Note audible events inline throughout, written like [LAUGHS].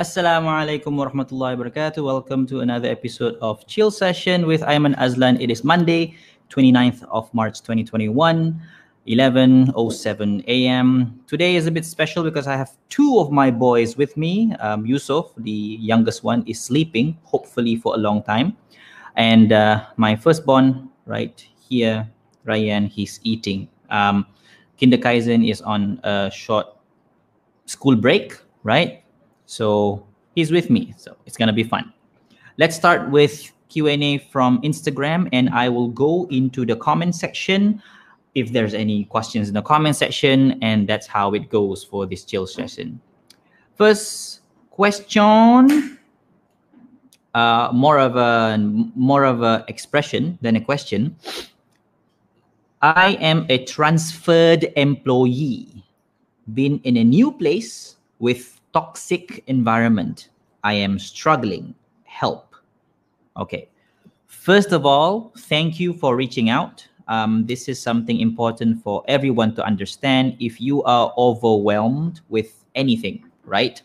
Assalamu alaikum warahmatullahi wabarakatuh. Welcome to another episode of Chill Session with Aiman Azlan. It is Monday, 29th of March 2021, 11.07 a.m. Today is a bit special because I have two of my boys with me. Um, Yusuf, the youngest one, is sleeping, hopefully for a long time. And uh, my firstborn, right here, Ryan, he's eating. Um, Kinder Kinderkaisen is on a short school break, right? So he's with me. So it's gonna be fun. Let's start with Q&A from Instagram and I will go into the comment section if there's any questions in the comment section and that's how it goes for this chill session. First question uh, more of a more of a expression than a question. I am a transferred employee, been in a new place with toxic environment. I am struggling. Help. Okay. First of all, thank you for reaching out. Um, this is something important for everyone to understand. If you are overwhelmed with anything, right?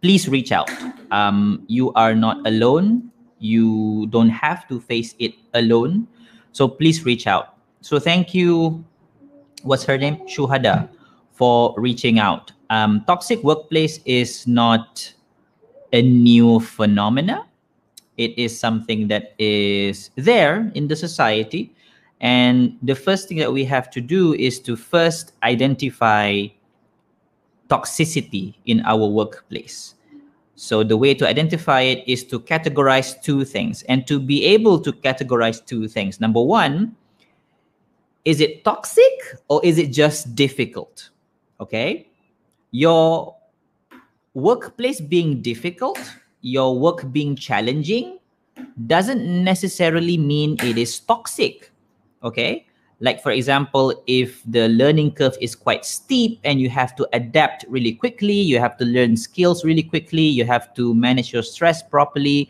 Please reach out. Um, you are not alone. You don't have to face it alone. So please reach out. So thank you. What's her name? Shuhada for reaching out um, toxic workplace is not a new phenomena. It is something that is there in the society. And the first thing that we have to do is to first identify toxicity in our workplace. So the way to identify it is to categorize two things. And to be able to categorize two things, number one, is it toxic or is it just difficult? Okay your workplace being difficult, your work being challenging, doesn't necessarily mean it is toxic. Okay. Like, for example, if the learning curve is quite steep and you have to adapt really quickly, you have to learn skills really quickly, you have to manage your stress properly.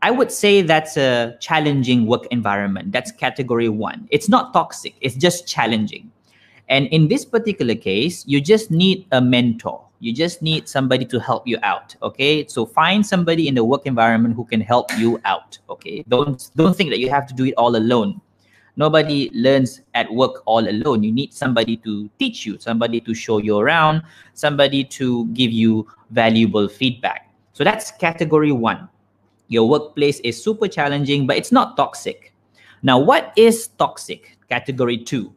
I would say that's a challenging work environment. That's category one. It's not toxic, it's just challenging. And in this particular case, you just need a mentor. You just need somebody to help you out. Okay. So find somebody in the work environment who can help you out. Okay. Don't don't think that you have to do it all alone. Nobody learns at work all alone. You need somebody to teach you, somebody to show you around, somebody to give you valuable feedback. So that's category one. Your workplace is super challenging, but it's not toxic. Now, what is toxic? Category two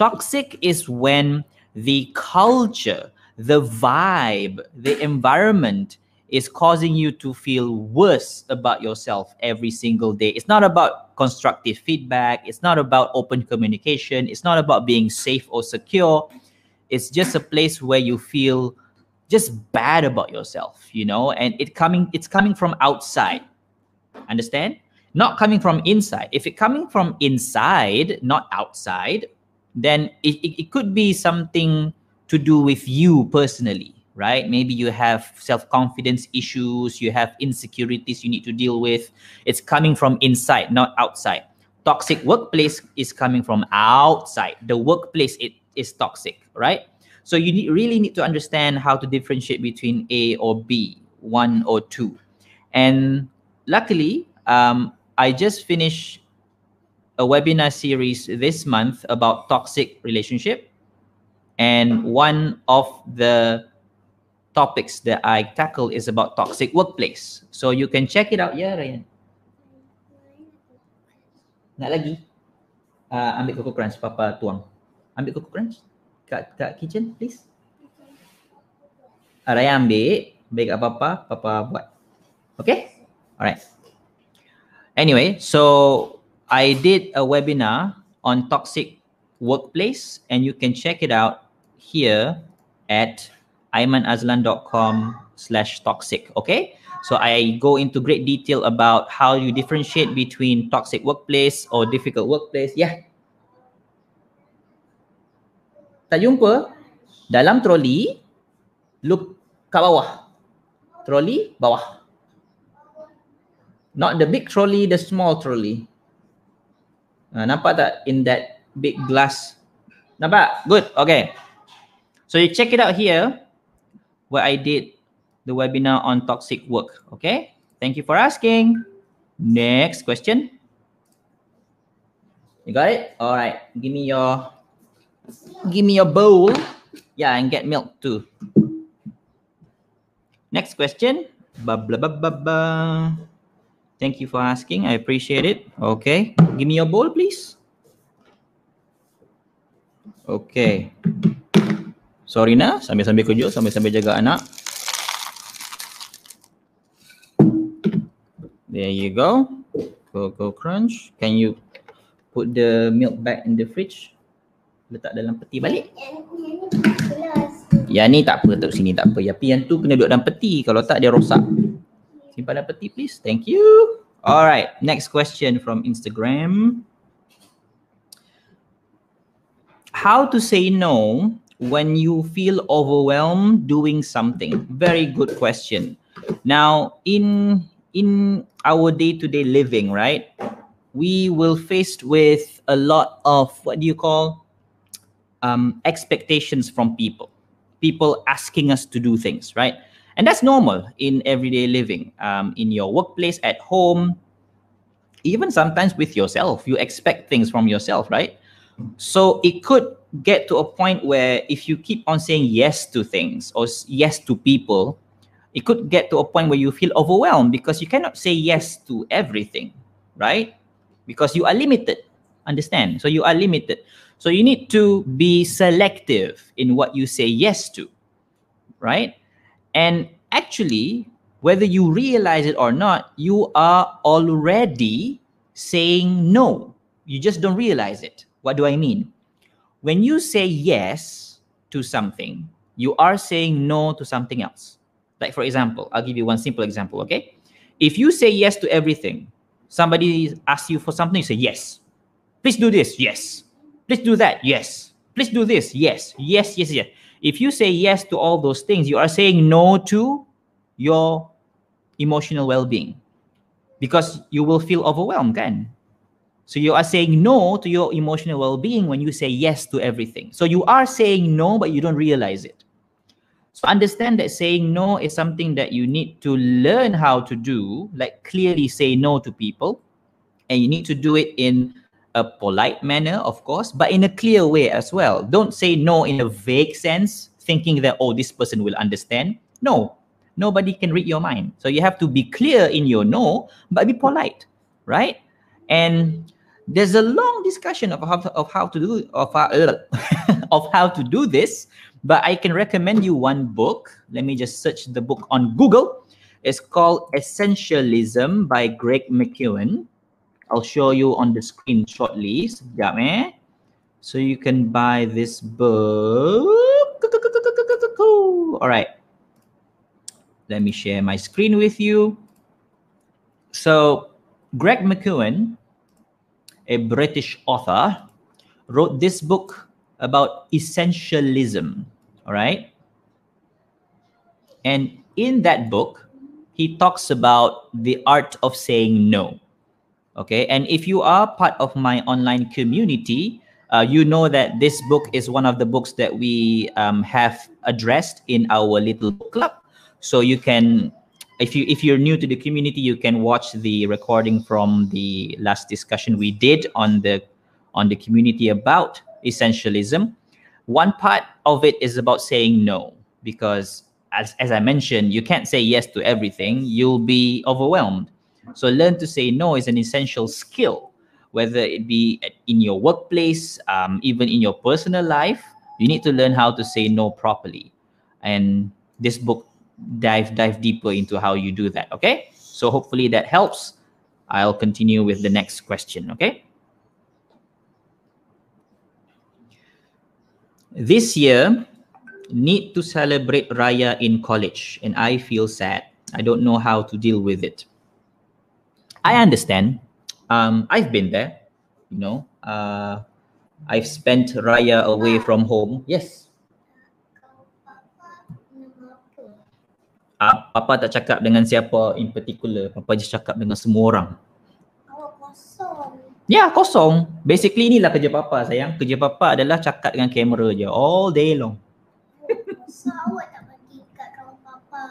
Toxic is when the culture, the vibe, the environment is causing you to feel worse about yourself every single day. It's not about constructive feedback, it's not about open communication, it's not about being safe or secure. It's just a place where you feel just bad about yourself, you know, and it coming it's coming from outside. Understand? Not coming from inside. If it coming from inside, not outside, then it, it, it could be something to do with you personally right? Maybe you have self-confidence issues you have insecurities you need to deal with. It's coming from inside not outside. Toxic workplace is coming from outside. The workplace it is toxic right? So you need, really need to understand how to differentiate between a or b one or two. And luckily um, i just finished a webinar series this month about toxic relationship. And one of the topics that I tackle is about toxic workplace. So you can check it out. Yeah, Ryan. Nak lagi? Uh, ambil Coco Crunch, Papa tuang. Ambil Coco Crunch kat, kat kitchen, please. Uh, Ryan ambil. Ambil kat Papa, Papa buat. Okay? Alright. Anyway, so I did a webinar on toxic workplace, and you can check it out here at aimanazlan.com slash toxic. Okay. So I go into great detail about how you differentiate between toxic workplace or difficult workplace. Yeah. Tak jumpa? Dalam troli, look kat bawah. Troli, bawah. Not the big trolley, the small trolley. Uh, nampak tak in that big glass? Nampak? Good. Okay. So you check it out here where I did the webinar on toxic work. Okay. Thank you for asking. Next question. You got it? All right. Give me your give me your bowl. Yeah, and get milk too. Next question. Ba, blah, blah, blah, blah. Thank you for asking. I appreciate it. Okay. Give me your bowl, please. Okay. Sorry na, sambil-sambil kerja, sambil-sambil jaga anak. There you go. Coco Crunch. Can you put the milk back in the fridge? Letak dalam peti balik. Yang ni tak apa, taruh sini tak apa. Tapi yang tu kena duduk dalam peti. Kalau tak dia rosak. Simpan peti please. Thank you. Alright, next question from Instagram. How to say no when you feel overwhelmed doing something? Very good question. Now, in in our day-to-day living, right? We will faced with a lot of what do you call um, expectations from people. People asking us to do things, right? And that's normal in everyday living. Um, in your workplace, at home, even sometimes with yourself, you expect things from yourself, right? So it could get to a point where if you keep on saying yes to things or yes to people, it could get to a point where you feel overwhelmed because you cannot say yes to everything, right? Because you are limited. Understand? So you are limited. So you need to be selective in what you say yes to, right? And actually, whether you realize it or not, you are already saying no. You just don't realize it. What do I mean? When you say yes to something, you are saying no to something else. Like, for example, I'll give you one simple example, okay? If you say yes to everything, somebody asks you for something, you say yes. Please do this, yes. Please do that, yes. Please do this, yes. Yes, yes, yes. If you say yes to all those things, you are saying no to your emotional well being because you will feel overwhelmed, kan? So you are saying no to your emotional well being when you say yes to everything. So you are saying no, but you don't realize it. So understand that saying no is something that you need to learn how to do, like clearly say no to people. And you need to do it in a polite manner, of course, but in a clear way as well. Don't say no in a vague sense, thinking that, oh, this person will understand. No, nobody can read your mind. So you have to be clear in your no, but be polite, right? And there's a long discussion of how to, of how to do of how, [LAUGHS] of how to do this but I can recommend you one book. Let me just search the book on Google. It's called Essentialism by Greg McKeown. I'll show you on the screen shortly. Sekejap, eh? So you can buy this book. All right. Let me share my screen with you. So Greg McKeown, a British author, wrote this book about essentialism. All right. And in that book, he talks about the art of saying no. Okay. And if you are part of my online community, uh, you know that this book is one of the books that we um, have addressed in our little club. So you can, if you if you're new to the community, you can watch the recording from the last discussion we did on the on the community about essentialism. One part of it is about saying no, because as, as I mentioned, you can't say yes to everything, you'll be overwhelmed. So, learn to say no is an essential skill, whether it be in your workplace, um, even in your personal life. You need to learn how to say no properly. And this book dive dive deeper into how you do that. Okay. So hopefully that helps. I'll continue with the next question. Okay. this year need to celebrate Raya in college and I feel sad. I don't know how to deal with it. I understand. Um, I've been there, you know. Uh, I've spent Raya away from home. Yes. Uh, Papa tak cakap dengan siapa in particular. Papa just cakap dengan semua orang. Ya, kosong. Basically inilah kerja papa sayang. Kerja papa adalah cakap dengan kamera je all day long. Masa awak tak bagi kat kawan papa.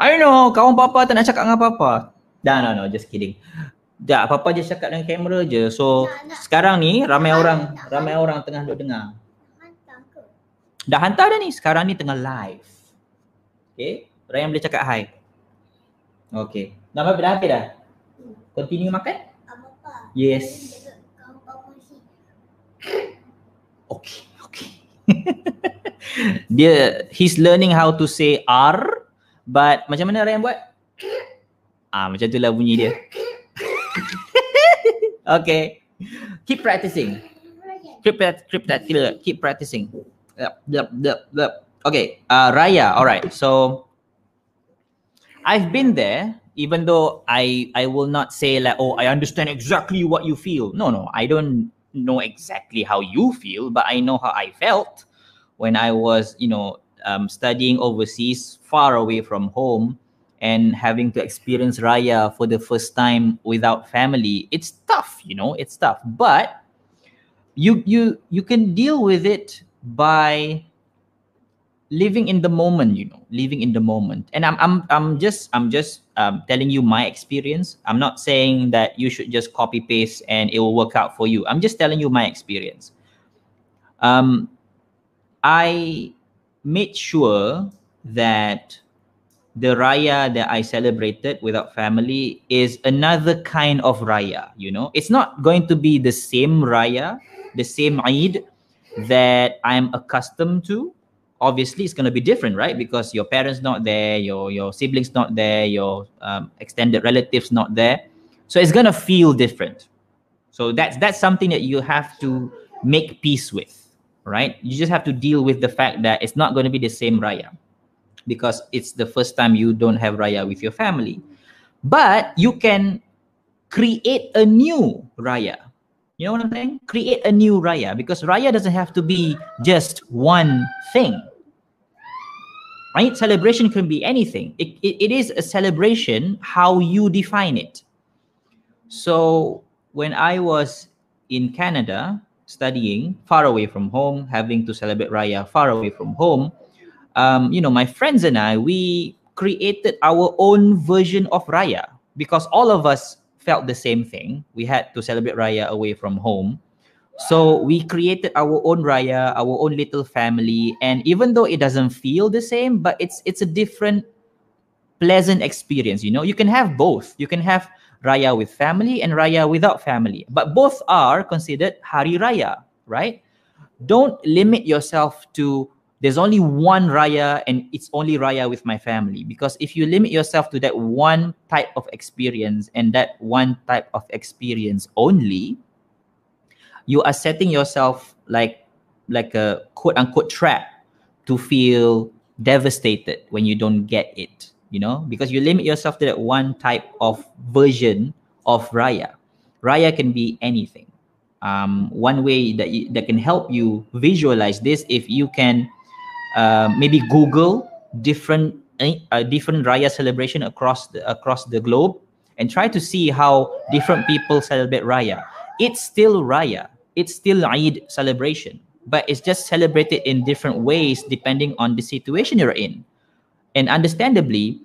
I know, kawan papa tak nak cakap dengan papa. Dah, no, no, just kidding. Dah, papa je cakap dengan kamera je. So, sekarang ni ramai orang, ramai orang tengah duk dengar. Dah hantar dah ni. Sekarang ni tengah live. Okay. Ryan boleh cakap hi. Okay. Dah? Habis dah? Continue makan? Yes. Okay. Okay. [LAUGHS] Dia, he's learning how to say R. But macam mana Ryan buat? Ah, macam tu lah bunyi dia. [LAUGHS] okay. Keep practicing. Keep, keep, keep practicing. Yep, yep, yep. Okay, uh, Raya. All right. So I've been there, even though I I will not say like, oh, I understand exactly what you feel. No, no, I don't know exactly how you feel, but I know how I felt when I was, you know, um, studying overseas, far away from home, and having to experience Raya for the first time without family. It's tough, you know. It's tough, but you you you can deal with it by living in the moment you know living in the moment and i'm i'm, I'm just i'm just um, telling you my experience i'm not saying that you should just copy paste and it will work out for you i'm just telling you my experience um i made sure that the raya that i celebrated without family is another kind of raya you know it's not going to be the same raya the same eid that I'm accustomed to, obviously it's going to be different, right? Because your parents not there, your your siblings not there, your um, extended relatives not there, so it's going to feel different. So that's that's something that you have to make peace with, right? You just have to deal with the fact that it's not going to be the same raya because it's the first time you don't have raya with your family. But you can create a new raya you know what I'm saying? Create a new raya because raya doesn't have to be just one thing. Right? Celebration can be anything. It, it, it is a celebration how you define it. So when I was in Canada studying far away from home, having to celebrate Raya far away from home, um, you know, my friends and I, we created our own version of Raya because all of us felt the same thing. We had to celebrate Raya away from home. So we created our own Raya, our own little family. And even though it doesn't feel the same, but it's it's a different pleasant experience. You know, you can have both. You can have Raya with family and Raya without family. But both are considered Hari Raya, right? Don't limit yourself to there's only one raya and it's only raya with my family. Because if you limit yourself to that one type of experience and that one type of experience only you are setting yourself like like a quote unquote trap to feel devastated when you don't get it you know? Because you limit yourself to that one type of version of raya. Raya can be anything. Um, one way that, you, that can help you visualize this if you can uh, maybe Google different uh, different Raya celebration across the, across the globe and try to see how different people celebrate Raya. It's still Raya. It's still Eid celebration, but it's just celebrated in different ways depending on the situation you're in. And understandably,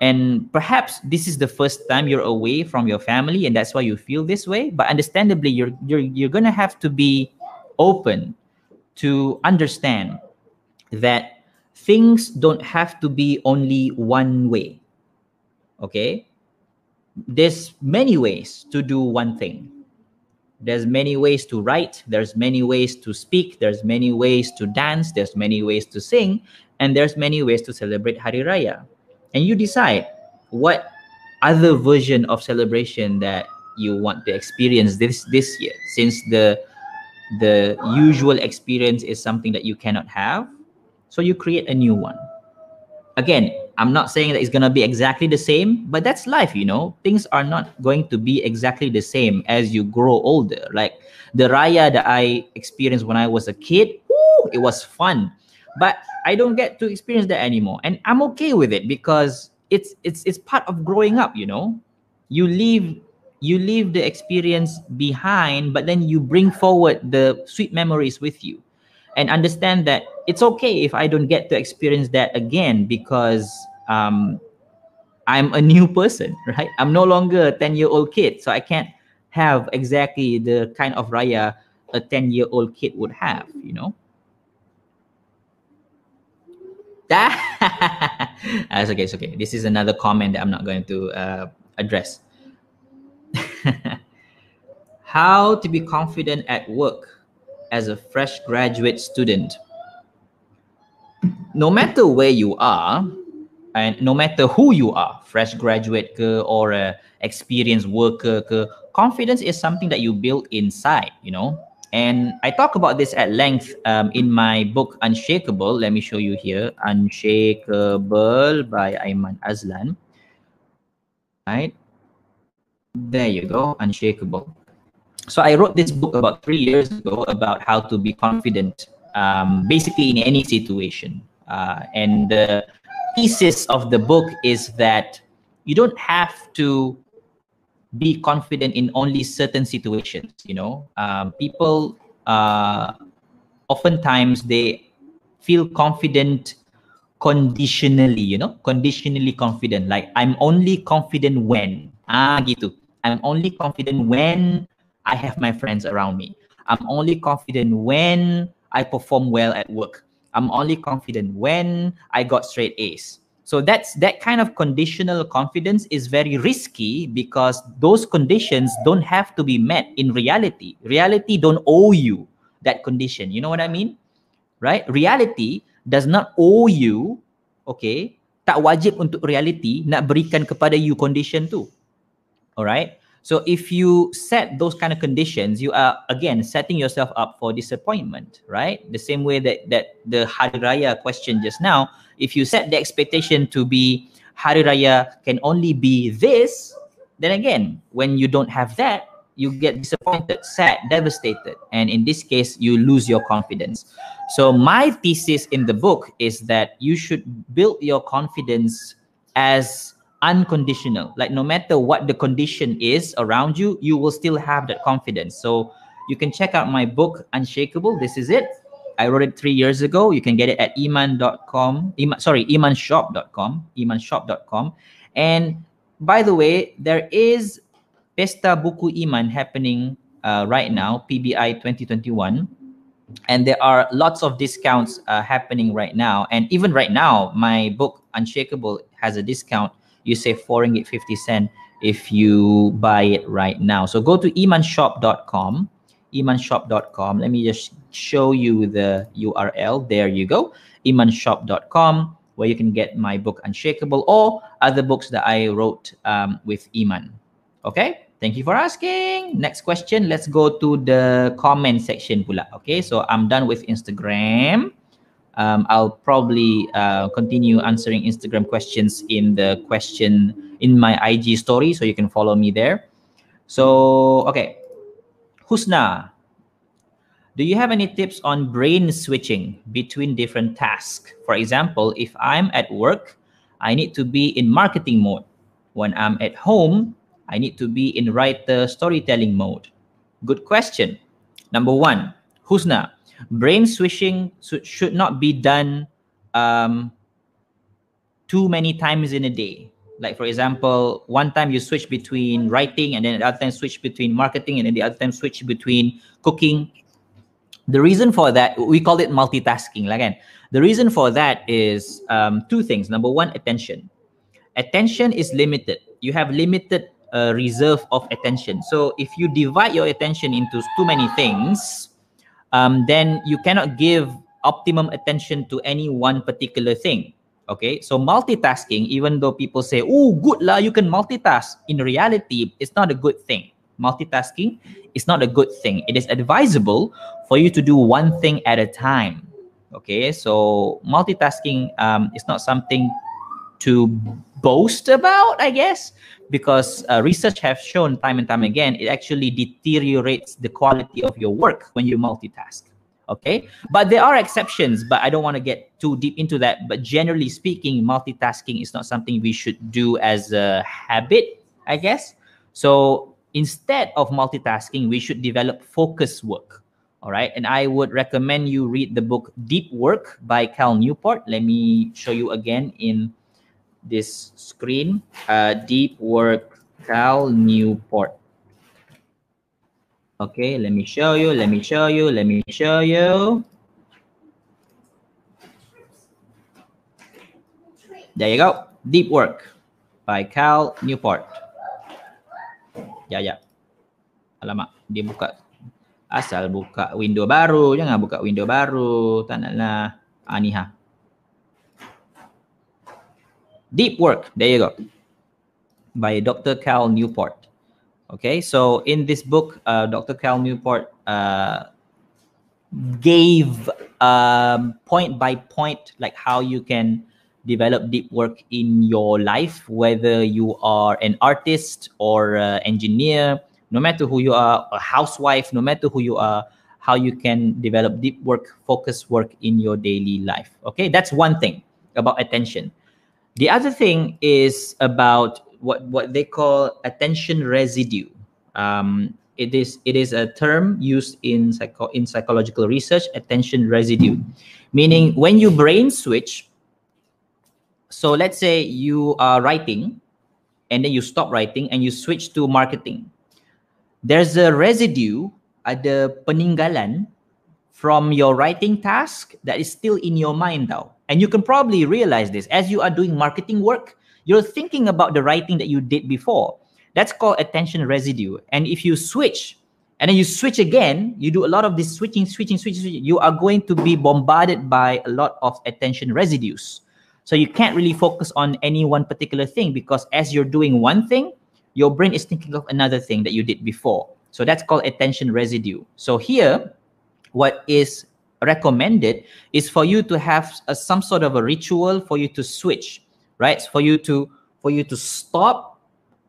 and perhaps this is the first time you're away from your family and that's why you feel this way, but understandably you're you're you're going to have to be open to understand that things don't have to be only one way. Okay? There's many ways to do one thing. There's many ways to write, there's many ways to speak, there's many ways to dance, there's many ways to sing, and there's many ways to celebrate Hari Raya. And you decide what other version of celebration that you want to experience this this year since the the usual experience is something that you cannot have so you create a new one. Again, I'm not saying that it's going to be exactly the same, but that's life, you know. Things are not going to be exactly the same as you grow older. Like the Raya that I experienced when I was a kid, woo, it was fun. But I don't get to experience that anymore. And I'm okay with it because it's it's it's part of growing up, you know. You leave you leave the experience behind, but then you bring forward the sweet memories with you and understand that it's okay if I don't get to experience that again because um, I'm a new person, [LAUGHS] right? I'm no longer a 10 year old kid. So I can't have exactly the kind of raya a 10 year old kid would have, you know? [LAUGHS] That's okay, it's okay. This is another comment that I'm not going to uh, address. [LAUGHS] How to be confident at work as a fresh graduate student. No matter where you are, and no matter who you are, fresh graduate ke, or a experienced worker, ke, confidence is something that you build inside, you know. And I talk about this at length um, in my book Unshakable. Let me show you here Unshakable by Aiman Azlan. Right? There you go, Unshakable. So I wrote this book about three years ago about how to be confident, um, basically in any situation. Uh, and the thesis of the book is that you don't have to be confident in only certain situations you know? Um, people uh, oftentimes they feel confident conditionally you know? Conditionally confident like i'm only confident when ah gitu. I'm only confident when i have my friends around me. I'm only confident when i perform well at work i'm only confident when i got straight a's so that's that kind of conditional confidence is very risky because those conditions don't have to be met in reality. Reality don't owe you that condition. You know what I mean? Right? Reality does not owe you, okay? Tak wajib untuk reality nak berikan kepada you condition tu. Alright? So if you set those kind of conditions, you are again setting yourself up for disappointment, right? The same way that that the Hari Raya question just now, if you set the expectation to be Hari Raya can only be this, then again, when you don't have that, you get disappointed, sad, devastated, and in this case, you lose your confidence. So my thesis in the book is that you should build your confidence as unconditional. Like no matter what the condition is around you you will still have that confidence. So you can check out my book unshakable. This is it. I wrote it three years ago. You can get it at iman.com iman, sorry imanshop.com imanshop.com and by the way there is pesta buku iman happening uh, right now pbi 2021 and there are lots of discounts uh, happening right now. And even right now my book unshakable has a discount you save 4 ringgit 50 cent if you buy it right now. So go to imanshop.com, imanshop.com. Let me just show you the URL. There you go, imanshop.com, where you can get my book Unshakable or other books that I wrote um, with Iman. Okay, thank you for asking. Next question, let's go to the comment section pula. Okay, so I'm done with Instagram um, I'll probably uh, continue answering Instagram questions in the question in my IG story, so you can follow me there. So, okay, Husna, do you have any tips on brain switching between different tasks? For example, if I'm at work, I need to be in marketing mode. When I'm at home, I need to be in writer storytelling mode. Good question. Number one, Husna, brain switching should not be done um, too many times in a day. Like for example, one time you switch between writing, and then the other time switch between marketing, and then the other time switch between cooking. The reason for that, we call it multitasking. Again, the reason for that is um, two things. Number one, attention. Attention is limited. You have limited uh, reserve of attention. So if you divide your attention into too many things, um, then you cannot give optimum attention to any one particular thing. Okay, so multitasking, even though people say, "Oh, good lah, you can multitask," in reality, it's not a good thing. Multitasking is not a good thing. It is advisable for you to do one thing at a time. Okay, so multitasking um, is not something to boast about, I guess, because uh, research has shown time and time again it actually deteriorates the quality of your work when you multitask. Okay, but there are exceptions, but I don't want to get too deep into that. But generally speaking, multitasking is not something we should do as a habit, I guess. So instead of multitasking, we should develop focus work. All right. And I would recommend you read the book Deep Work by Cal Newport. Let me show you again in this screen. Uh, deep work Cal Newport. Okay, let me show you, let me show you, let me show you. There you go. Deep Work by Cal Newport. Ya, ya. Alamak, dia buka. Asal buka window baru. Jangan buka window baru. Tak naklah. Ah, ni ha. Deep Work. There you go. By Dr. Cal Newport. Okay, so in this book, uh, Dr. Cal Newport uh, gave um, point by point like how you can develop deep work in your life, whether you are an artist or uh, engineer, no matter who you are, a housewife, no matter who you are, how you can develop deep work, focus work in your daily life. Okay, that's one thing about attention. The other thing is about what what they call attention residue. Um, it is it is a term used in psycho in psychological research. Attention residue, meaning when you brain switch so let's say you are writing and then you stop writing and you switch to marketing there's a residue ada peninggalan from your writing task that is still in your mind now and you can probably realize this as you are doing marketing work you're thinking about the writing that you did before that's called attention residue and if you switch and then you switch again you do a lot of this switching switching switching, switching you are going to be bombarded by a lot of attention residues so you can't really focus on any one particular thing because as you're doing one thing, your brain is thinking of another thing that you did before. So that's called attention residue. So here, what is recommended is for you to have a, some sort of a ritual for you to switch, right? For you to for you to stop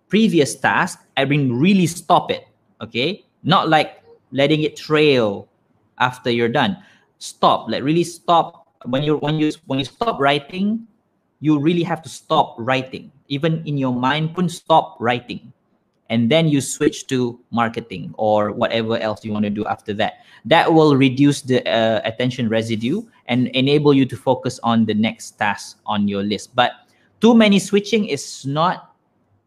previous task I mean, really stop it. Okay, not like letting it trail after you're done. Stop, like really stop when you when you when you stop writing you really have to stop writing even in your mind pun stop writing and then you switch to marketing or whatever else you want to do after that that will reduce the uh, attention residue and enable you to focus on the next task on your list but too many switching is not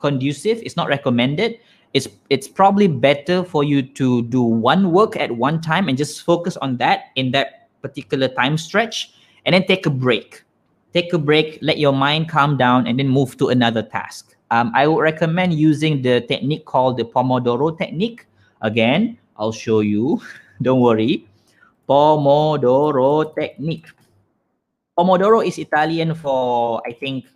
conducive it's not recommended it's it's probably better for you to do one work at one time and just focus on that in that particular time stretch and then take a break. Take a break, let your mind calm down, and then move to another task. Um, I would recommend using the technique called the Pomodoro technique. Again, I'll show you. [LAUGHS] Don't worry. Pomodoro technique. Pomodoro is Italian for, I think,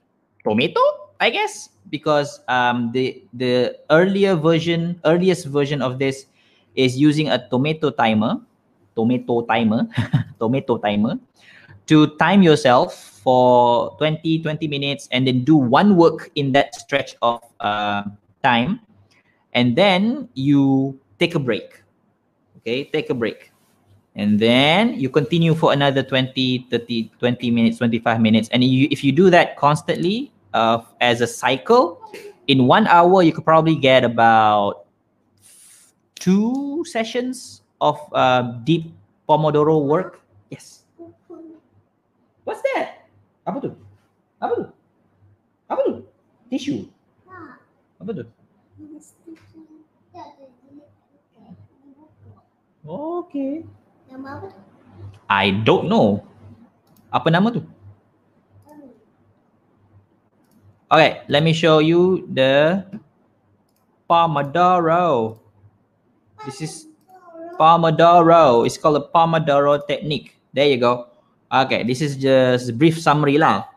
tomato, I guess, because um, the the earlier version, earliest version of this is using a tomato timer, tomato timer, [LAUGHS] tomato timer, to time yourself for 20 20 minutes and then do one work in that stretch of uh, time. And then you take a break. Okay take a break. And then you continue for another 20 30 20 minutes 25 minutes. And you, if you do that constantly uh, as a cycle in one hour you could probably get about two sessions of uh, deep pomodoro work. Yes. What's that? Apa tu? Apa tu? Apa tu? Tissue. Apa tu? Okay. Nama apa I don't know. Apa nama tu? Okay, let me show you the Pomodoro. This is Pomodoro. It's called a Pomodoro technique. There you go. Okay, this is just brief summary lah.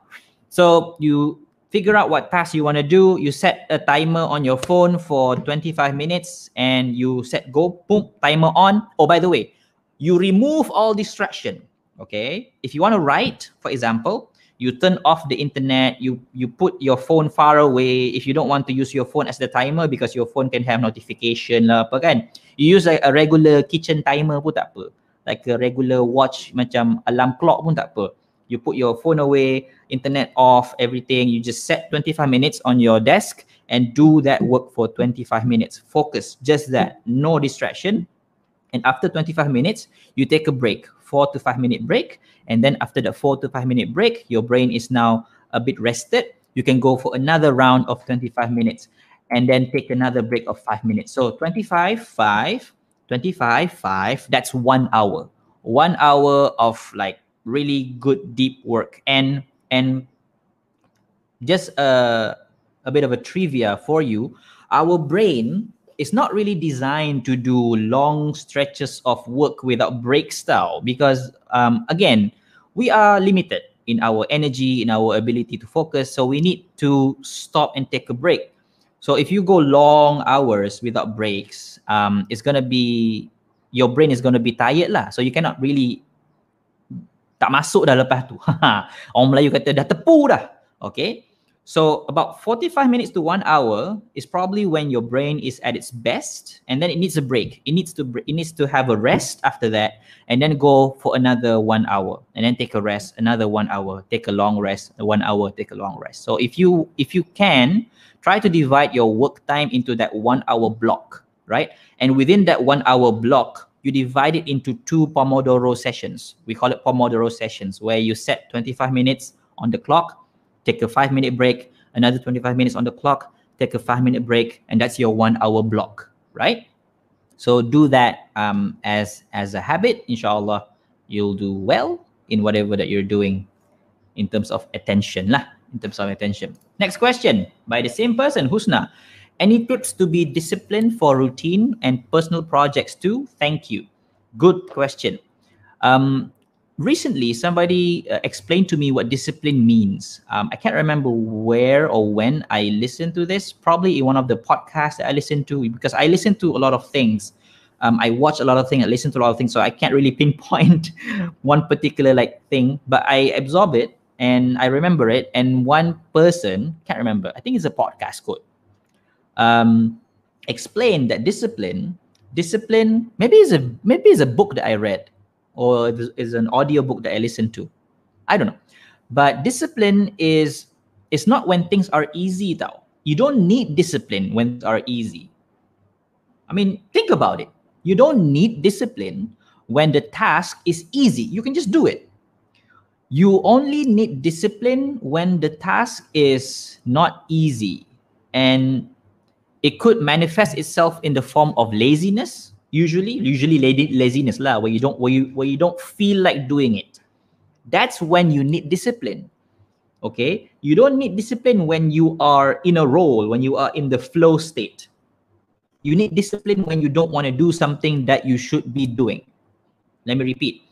So you figure out what task you want to do. You set a timer on your phone for 25 minutes and you set go, boom, timer on. Oh, by the way, you remove all distraction. Okay, if you want to write, for example, you turn off the internet. You you put your phone far away. If you don't want to use your phone as the timer because your phone can have notification lah, apa kan? You use a, a regular kitchen timer pun tak apa like a regular watch macam alarm clock pun tak apa. You put your phone away, internet off, everything. You just set 25 minutes on your desk and do that work for 25 minutes. Focus, just that, no distraction. And after 25 minutes, you take a break, four to five minute break. And then after the four to five minute break, your brain is now a bit rested. you can go for another round of 25 minutes and then take another break of five minutes. So 25, 5, 25, 5, that's one hour. One hour of like really good deep work. And and just a, a bit of a trivia for you, our brain is not really designed to do long stretches of work without break style because um, again, we are limited in our energy, in our ability to focus. So we need to stop and take a break. So if you go long hours without breaks, um, it's gonna be your brain is gonna be tired lah. So you cannot really tak masuk dah lepas tu. [LAUGHS] Orang Melayu kata dah tepu dah. Okay. So about 45 minutes to one hour is probably when your brain is at its best, and then it needs a break. It needs to it needs to have a rest after that, and then go for another one hour, and then take a rest, another one hour, take a long rest, one hour, take a long rest. So if you if you can try to divide your work time into that one hour block, right? And within that one hour block, you divide it into two Pomodoro sessions. We call it Pomodoro sessions, where you set 25 minutes on the clock take a five minute break, another 25 minutes on the clock, take a five minute break, and that's your one hour block, right? So do that um, as as a habit. Inshallah, you'll do well in whatever that you're doing in terms of attention lah. In terms of attention. Next question by the same person, Husna. Any tips to be disciplined for routine and personal projects too? Thank you. Good question. Um, recently somebody uh, explained to me what discipline means um, i can't remember where or when i listened to this probably in one of the podcasts that i listened to because i listen to a lot of things um, i watch a lot of things i listen to a lot of things so i can't really [LAUGHS] pinpoint one particular like thing but i absorb it and i remember it and one person can't remember i think it's a podcast quote um, explained that discipline discipline maybe it's a maybe it's a book that i read or is an audiobook that I listen to. I don't know. But discipline is is not when things are easy though. You don't need discipline when things are easy. I mean, think about it. You don't need discipline when the task is easy. You can just do it. You only need discipline when the task is not easy. And it could manifest itself in the form of laziness usually usually laziness lah where you don't where you where you don't feel like doing it. That's when you need discipline okay? You don't need discipline when you are in a role when you are in the flow state. You need discipline when you don't want to do something that you should be doing. Let me repeat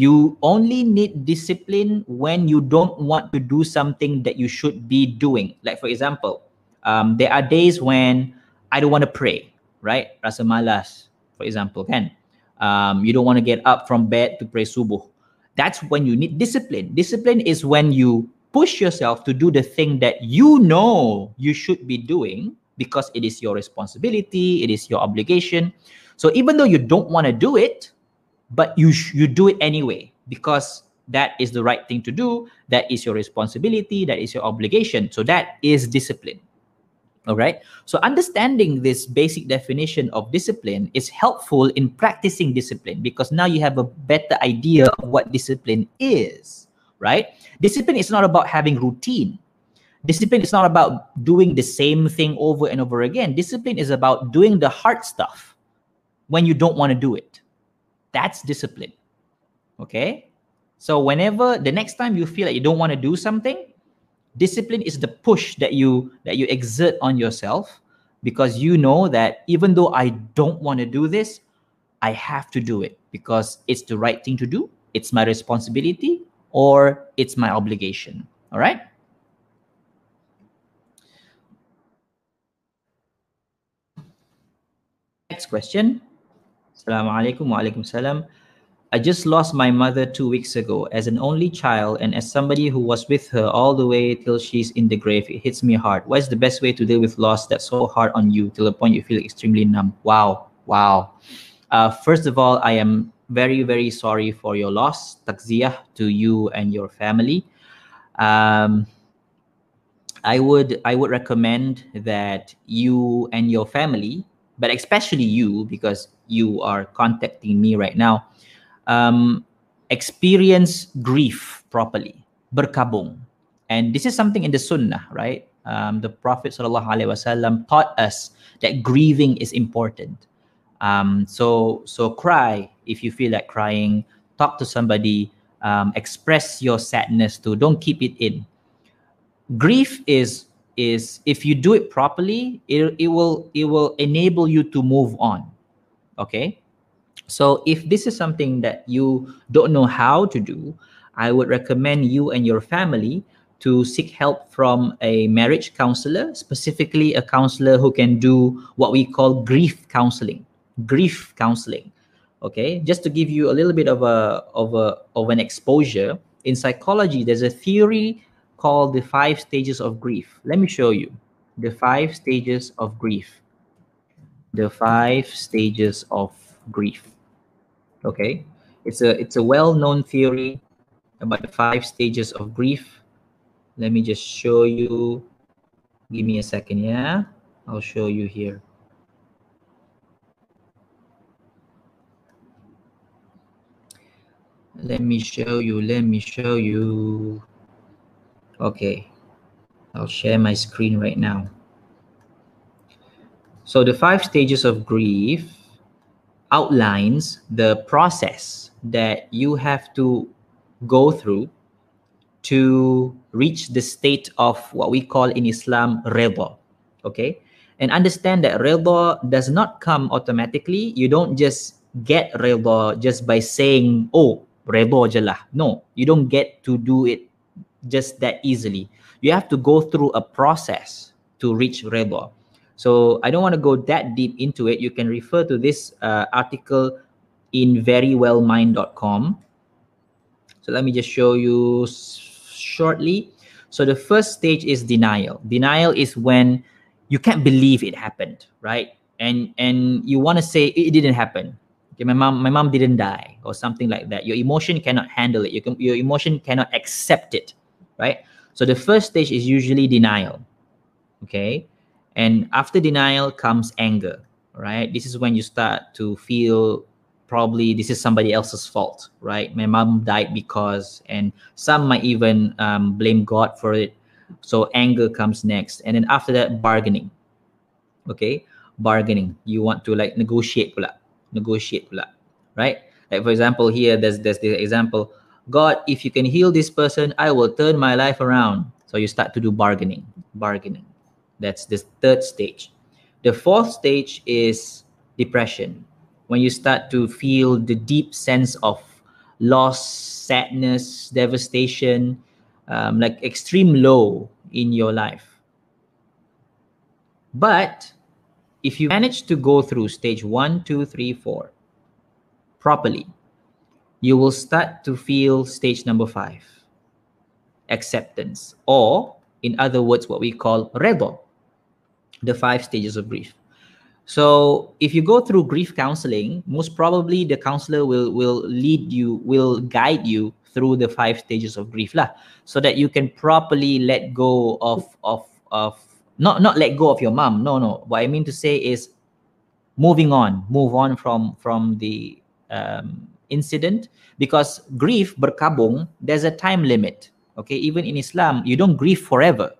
you only need discipline when you don't want to do something that you should be doing like for example um, there are days when i don't want to pray right rasa malas for example, can um, you don't want to get up from bed to pray subuh. That's when you need discipline. Discipline is when you push yourself to do the thing that you know you should be doing because it is your responsibility, it is your obligation. So even though you don't want to do it, but you sh- you do it anyway because that is the right thing to do. That is your responsibility. That is your obligation. So that is discipline. All right. So understanding this basic definition of discipline is helpful in practicing discipline because now you have a better idea of what discipline is, right? Discipline is not about having routine. Discipline is not about doing the same thing over and over again. Discipline is about doing the hard stuff when you don't want to do it. That's discipline. Okay? So whenever the next time you feel like you don't want to do something, discipline is the push that you that you exert on yourself because you know that even though i don't want to do this i have to do it because it's the right thing to do it's my responsibility or it's my obligation all right next question assalamu alaikum I just lost my mother two weeks ago as an only child, and as somebody who was with her all the way till she's in the grave, it hits me hard. What is the best way to deal with loss that's so hard on you till the point you feel extremely numb? Wow, wow. Uh, first of all, I am very, very sorry for your loss. Takziah to you and your family. Um, I would I would recommend that you and your family, but especially you, because you are contacting me right now um, experience grief properly, berkabung. and this is something in the Sunnah, right? Um, the Prophet wasallam taught us that grieving is important. Um, so so cry if you feel like crying. Talk to somebody. Um, express your sadness too. Don't keep it in. Grief is is if you do it properly, it, it will it will enable you to move on. Okay. So if this is something that you don't know how to do, I would recommend you and your family to seek help from a marriage counselor, specifically a counselor who can do what we call grief counseling. Grief counseling. Okay, just to give you a little bit of a of a of an exposure in psychology, there's a theory called the five stages of grief. Let me show you the five stages of grief. The five stages of grief. Okay, it's a it's a well-known theory about the five stages of grief. Let me just show you. Give me a second yeah? I'll show you here. Let me show you let me show you. Okay. I'll share my screen right now so the five stages of grief outlines the process that you have to go through to reach the state of what we call in Islam redha. Okay. And understand that redha does not come automatically. You don't just get redha just by saying, oh, redha je No, you don't get to do it just that easily. You have to go through a process to reach redha. So I don't want to go that deep into it. You can refer to this uh, article in verywellmind.com. So let me just show you shortly. So the first stage is denial. Denial is when you can't believe it happened, right? And and you want to say it didn't happen. Okay, my mom, my mom didn't die, or something like that. Your emotion cannot handle it. You can, your emotion cannot accept it, right? So the first stage is usually denial. Okay, and after denial comes anger, right? This is when you start to feel probably this is somebody else's fault, right? My mom died because, and some might even um, blame God for it. So anger comes next, and then after that, bargaining. Okay, bargaining. You want to like negotiate pula, negotiate pula, right? Like for example, here there's there's the example. God, if you can heal this person, I will turn my life around. So you start to do bargaining, bargaining. That's the third stage. The fourth stage is depression when you start to feel the deep sense of loss, sadness, devastation, um, like extreme low in your life. But if you manage to go through stage one, two, three, four properly, you will start to feel stage number five acceptance, or in other words, what we call redha, the five stages of grief. So if you go through grief counseling, most probably the counselor will will lead you, will guide you through the five stages of grief lah, so that you can properly let go of of of not not let go of your mom. No, no. What I mean to say is moving on, move on from from the um, incident because grief berkabung there's a time limit. Okay, even in Islam, you don't grieve forever.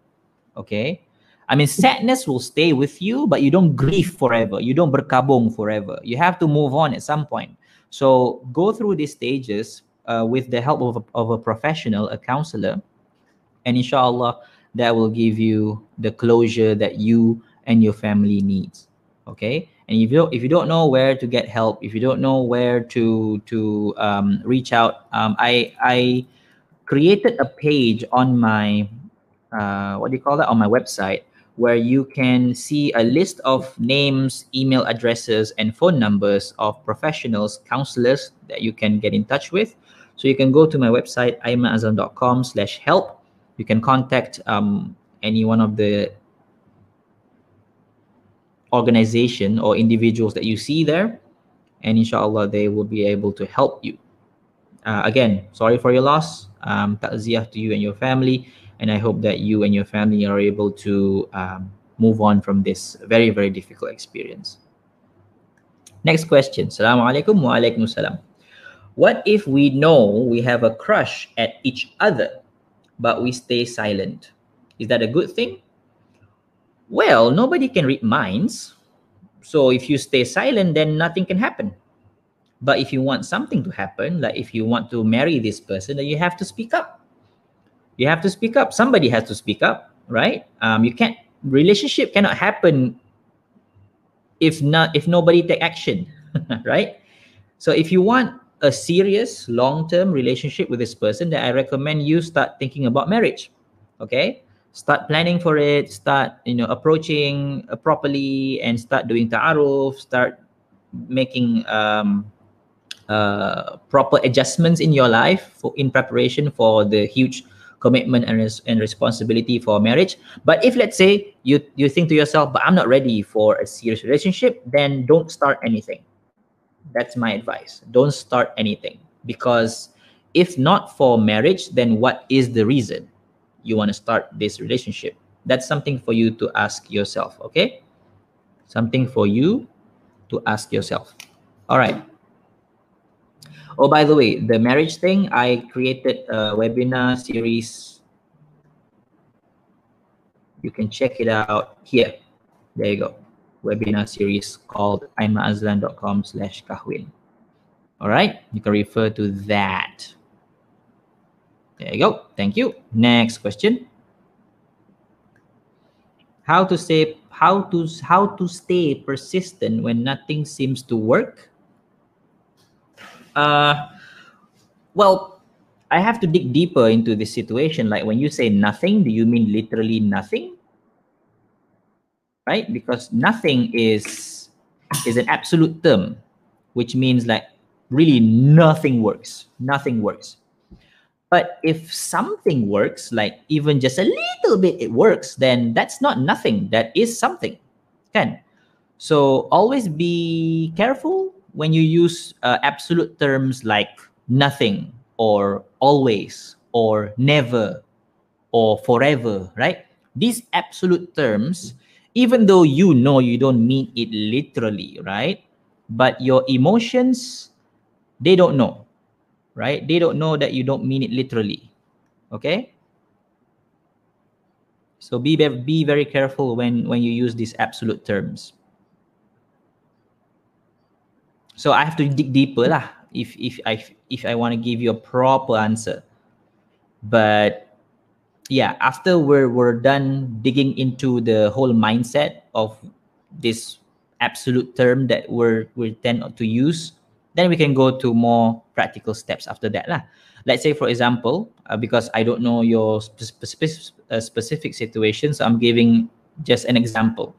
Okay, I mean, sadness will stay with you, but you don't grieve forever. You don't berkabung forever. You have to move on at some point. So go through these stages uh, with the help of a, of a professional, a counselor, and inshallah, that will give you the closure that you and your family needs. Okay. And if you don't, if you don't know where to get help, if you don't know where to to um, reach out, um, I I created a page on my uh, what do you call that on my website where you can see a list of names, email addresses, and phone numbers of professionals, counselors that you can get in touch with. So you can go to my website, aimanazlan.com slash help. You can contact um, any one of the organization or individuals that you see there. And inshallah, they will be able to help you. Uh, again, sorry for your loss. Um, ta'ziyah to you and your family and I hope that you and your family are able to um, move on from this very, very difficult experience. Next question. Assalamu alaikum wa alaikum salam. What if we know we have a crush at each other, but we stay silent. Is that a good thing? Well, nobody can read minds. So if you stay silent, then nothing can happen. But if you want something to happen, like if you want to marry this person, then you have to speak up. You have to speak up. Somebody has to speak up, right? Um, you can't relationship cannot happen if not if nobody take action, [LAUGHS] right? So if you want a serious long-term relationship with this person, then I recommend you start thinking about marriage. Okay, start planning for it. Start you know approaching uh, properly and start doing ta'aruf. Start making um, uh, proper adjustments in your life for in preparation for the huge commitment and, res- and responsibility for marriage but if let's say you you think to yourself but i'm not ready for a serious relationship then don't start anything that's my advice. Don't start anything because if not for marriage, then what is the reason you want to start this relationship? That's something for you to ask yourself, okay? Something for you to ask yourself. All right. Oh, by the way, the marriage thing, I created a webinar series. You can check it out here. There you go webinar series called aimanazlan.com slash kahwin. All right, you can refer to that. There you go. Thank you. Next question. How to stay how to how to stay persistent when nothing seems to work? Uh well, I have to dig deeper into this situation. Like when you say nothing, do you mean literally nothing? right? Because nothing is is an absolute term, which means like really nothing works. Nothing works. But if something works, like even just a little bit it works, then that's not nothing. That is something. Can. So always be careful when you use uh, absolute terms like nothing or always or never or forever, right? These absolute terms even though you know you don't mean it literally, right? But your emotions, they don't know, right? They don't know that you don't mean it literally. Okay? So be be very careful when when you use these absolute terms. So I have to dig deeper lah if if I if I want to give you a proper answer. But yeah after we're we're done digging into the whole mindset of this absolute term that we're we tend to use then we can go to more practical steps after that lah. let's say for example uh, because i don't know your specific uh, specific situation so i'm giving just an example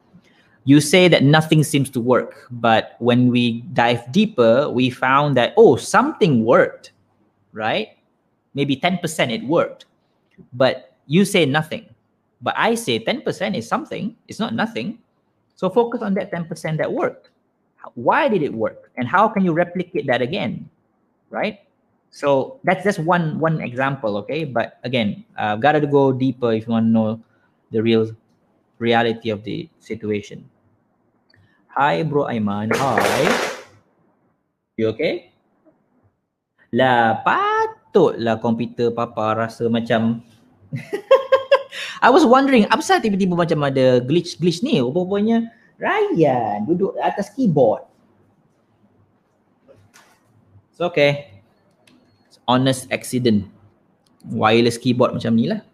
you say that nothing seems to work but when we dive deeper we found that oh something worked right? Maybe 10% it worked but you say nothing. But i say 10% is something it's not nothing. So focus on that 10% that worked. Why did it work? And how can you replicate that again right? So that's just one one example okay? But again i've got to go deeper if you want to know the real reality of the situation hi bro aiman hi you okay lah patutlah komputer papa rasa macam [LAUGHS] I was wondering apa tiba-tiba macam ada glitch-glitch ni rupanya Ryan duduk atas keyboard. It's okay. It's honest accident. Wireless keyboard macam ni lah.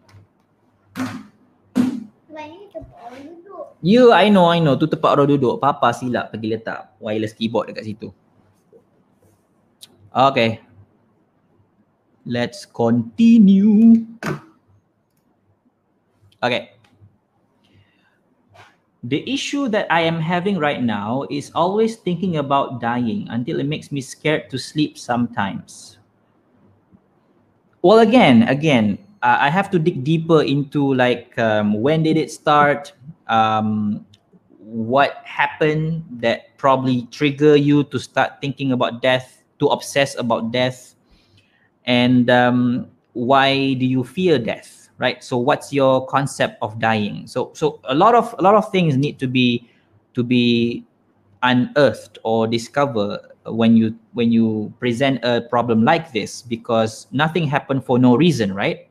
You, I know, I know. Tu tempat orang duduk. Papa silap pergi letak wireless keyboard dekat situ. Okay. Let's continue. Okay. The issue that I am having right now is always thinking about dying until it makes me scared to sleep sometimes. Well, again, again, uh, I have to dig deeper into like um, when did it start? Um, what happened that probably trigger you to start thinking about death, to obsess about death, and um, why do you fear death? right so what's your concept of dying so so a lot of a lot of things need to be to be unearthed or discovered when you when you present a problem like this because nothing happened for no reason right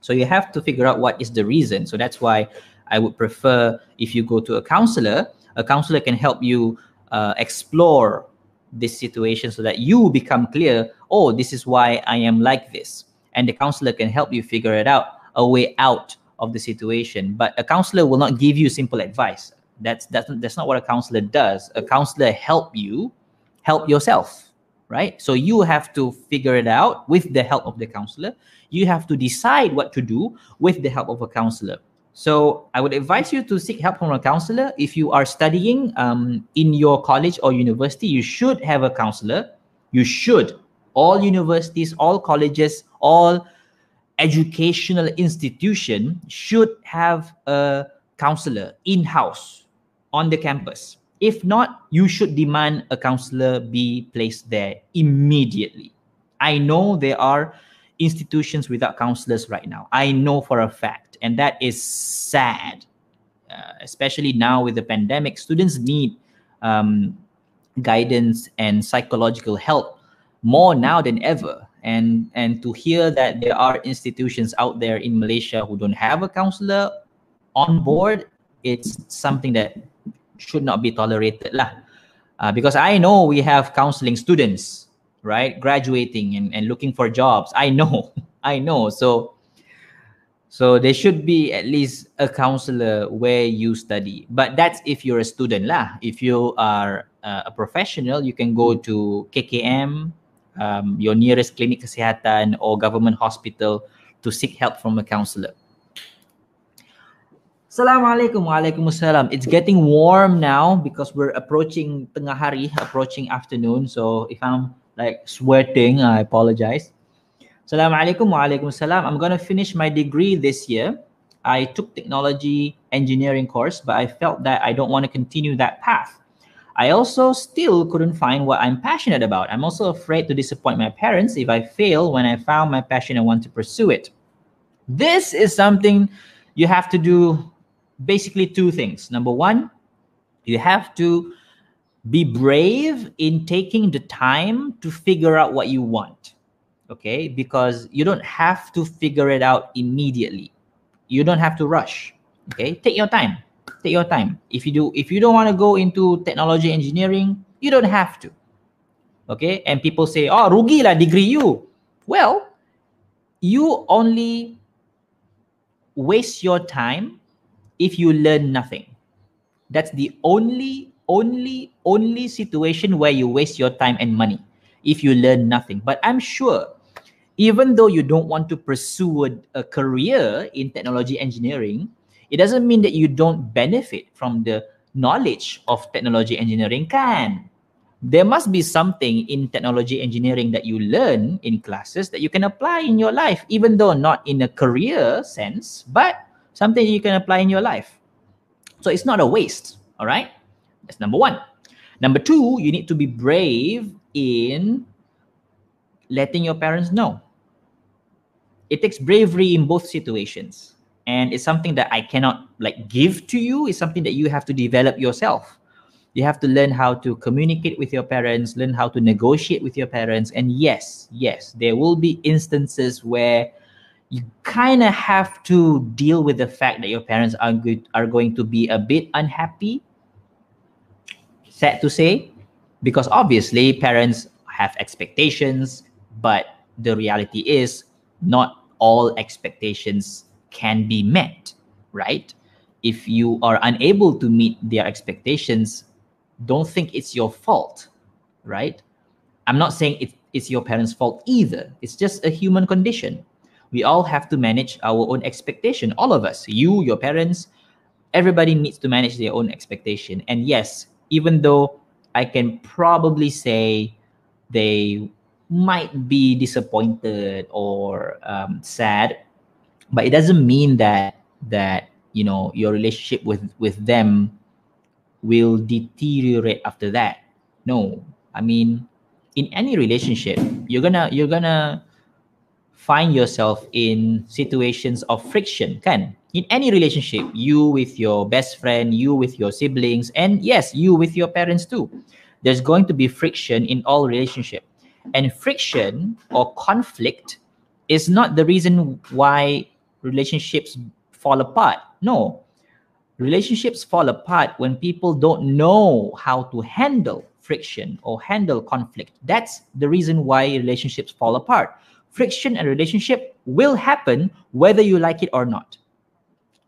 So you have to figure out what is the reason. So that's why I would prefer if you go to a counselor, a counselor can help you uh, explore this situation so that you become clear oh this is why i am like this. And the counselor can help you figure it out a way out of the situation. But a counselor will not give you simple advice. That's that's, that's not what a counselor does. A counselor help you help yourself right? So you have to figure it out with the help of the counselor. You have to decide what to do with the help of a counselor so I would advise you to seek help from a counselor. If you are studying um, in your college or university, you should have a counselor. You should. All universities, all colleges, all educational institution should have a counselor in-house on the campus. If not, you should demand a counselor be placed there immediately. I know there are institutions without counselors right now. I know for a fact, and that is sad. Uh, especially now with the pandemic, students need um, guidance and psychological help more now than ever. And and to hear that there are institutions out there in Malaysia who don't have a counselor on board, it's something that should not be tolerated lah. Uh, because I know we have counseling students right? Graduating and, and looking for jobs. I know [LAUGHS] i know. So so there should be at least a counselor where you study. But that's if you're a student lah. If you are uh, a professional you can go to kkm um, your nearest clinic kesihatan or government hospital to seek help from a counselor. Assalamualaikum Waalaikumsalam. It's getting warm now because we're approaching tengah hari, approaching afternoon. So if I'm like sweating. I apologize. Assalamualaikum Waalaikumsalam. I'm going to finish my degree this year. I took technology engineering course, but I felt that I don't want to continue that path. I also still couldn't find what I'm passionate about. I'm also afraid to disappoint my parents if I fail when I found my passion and want to pursue it. This is something you have to do basically two things. Number one, you have to be brave in taking the time to figure out what you want okay? Because you don't have to figure it out immediately. You don't have to rush okay? Take your time. Take your time. If you do if you don't want to go into technology engineering you don't have to okay? And people say oh rugi lah degree you. Well you only waste your time if you learn nothing. That's the only only only situation where you waste your time and money if you learn nothing. But i'm sure even though you don't want to pursue a, a career in technology engineering it doesn't mean that you don't benefit from the knowledge of technology engineering can there must be something in technology engineering that you learn in classes that you can apply in your life even though not in a career sense but something you can apply in your life. So it's not a waste all right that's number one. Number two, you need to be brave in letting your parents know. It takes bravery in both situations. And it's something that I cannot like give to you. It's something that you have to develop yourself. You have to learn how to communicate with your parents, learn how to negotiate with your parents. And yes, yes, there will be instances where you kind of have to deal with the fact that your parents are good are going to be a bit unhappy sad to say because obviously parents have expectations but the reality is not all expectations can be met right? If you are unable to meet their expectations don't think it's your fault right? I'm not saying it, it's your parents fault either. It's just a human condition. We all have to manage our own expectation all of us you your parents everybody needs to manage their own expectation. And yes even though I can probably say they might be disappointed or um, sad, but it doesn't mean that that you know your relationship with with them will deteriorate after that. No, I mean, in any relationship, you're gonna you're gonna find yourself in situations of friction, can? In any relationship, you with your best friend, you with your siblings, and yes, you with your parents too. There's going to be friction in all relationship. And friction or conflict is not the reason why relationships fall apart. No. Relationships fall apart when people don't know how to handle friction or handle conflict. That's the reason why relationships fall apart. Friction and relationship will happen whether you like it or not.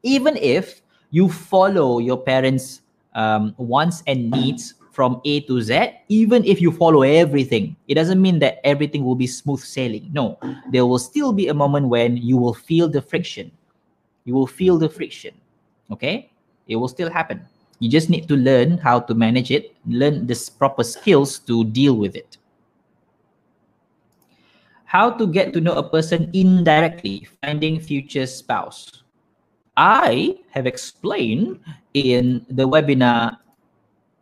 Even if you follow your parents' um, wants and needs from A to Z, even if you follow everything, it doesn't mean that everything will be smooth sailing. No, there will still be a moment when you will feel the friction. You will feel the friction. Okay? It will still happen. You just need to learn how to manage it, learn the proper skills to deal with it. How to get to know a person indirectly, finding future spouse. I have explained in the webinar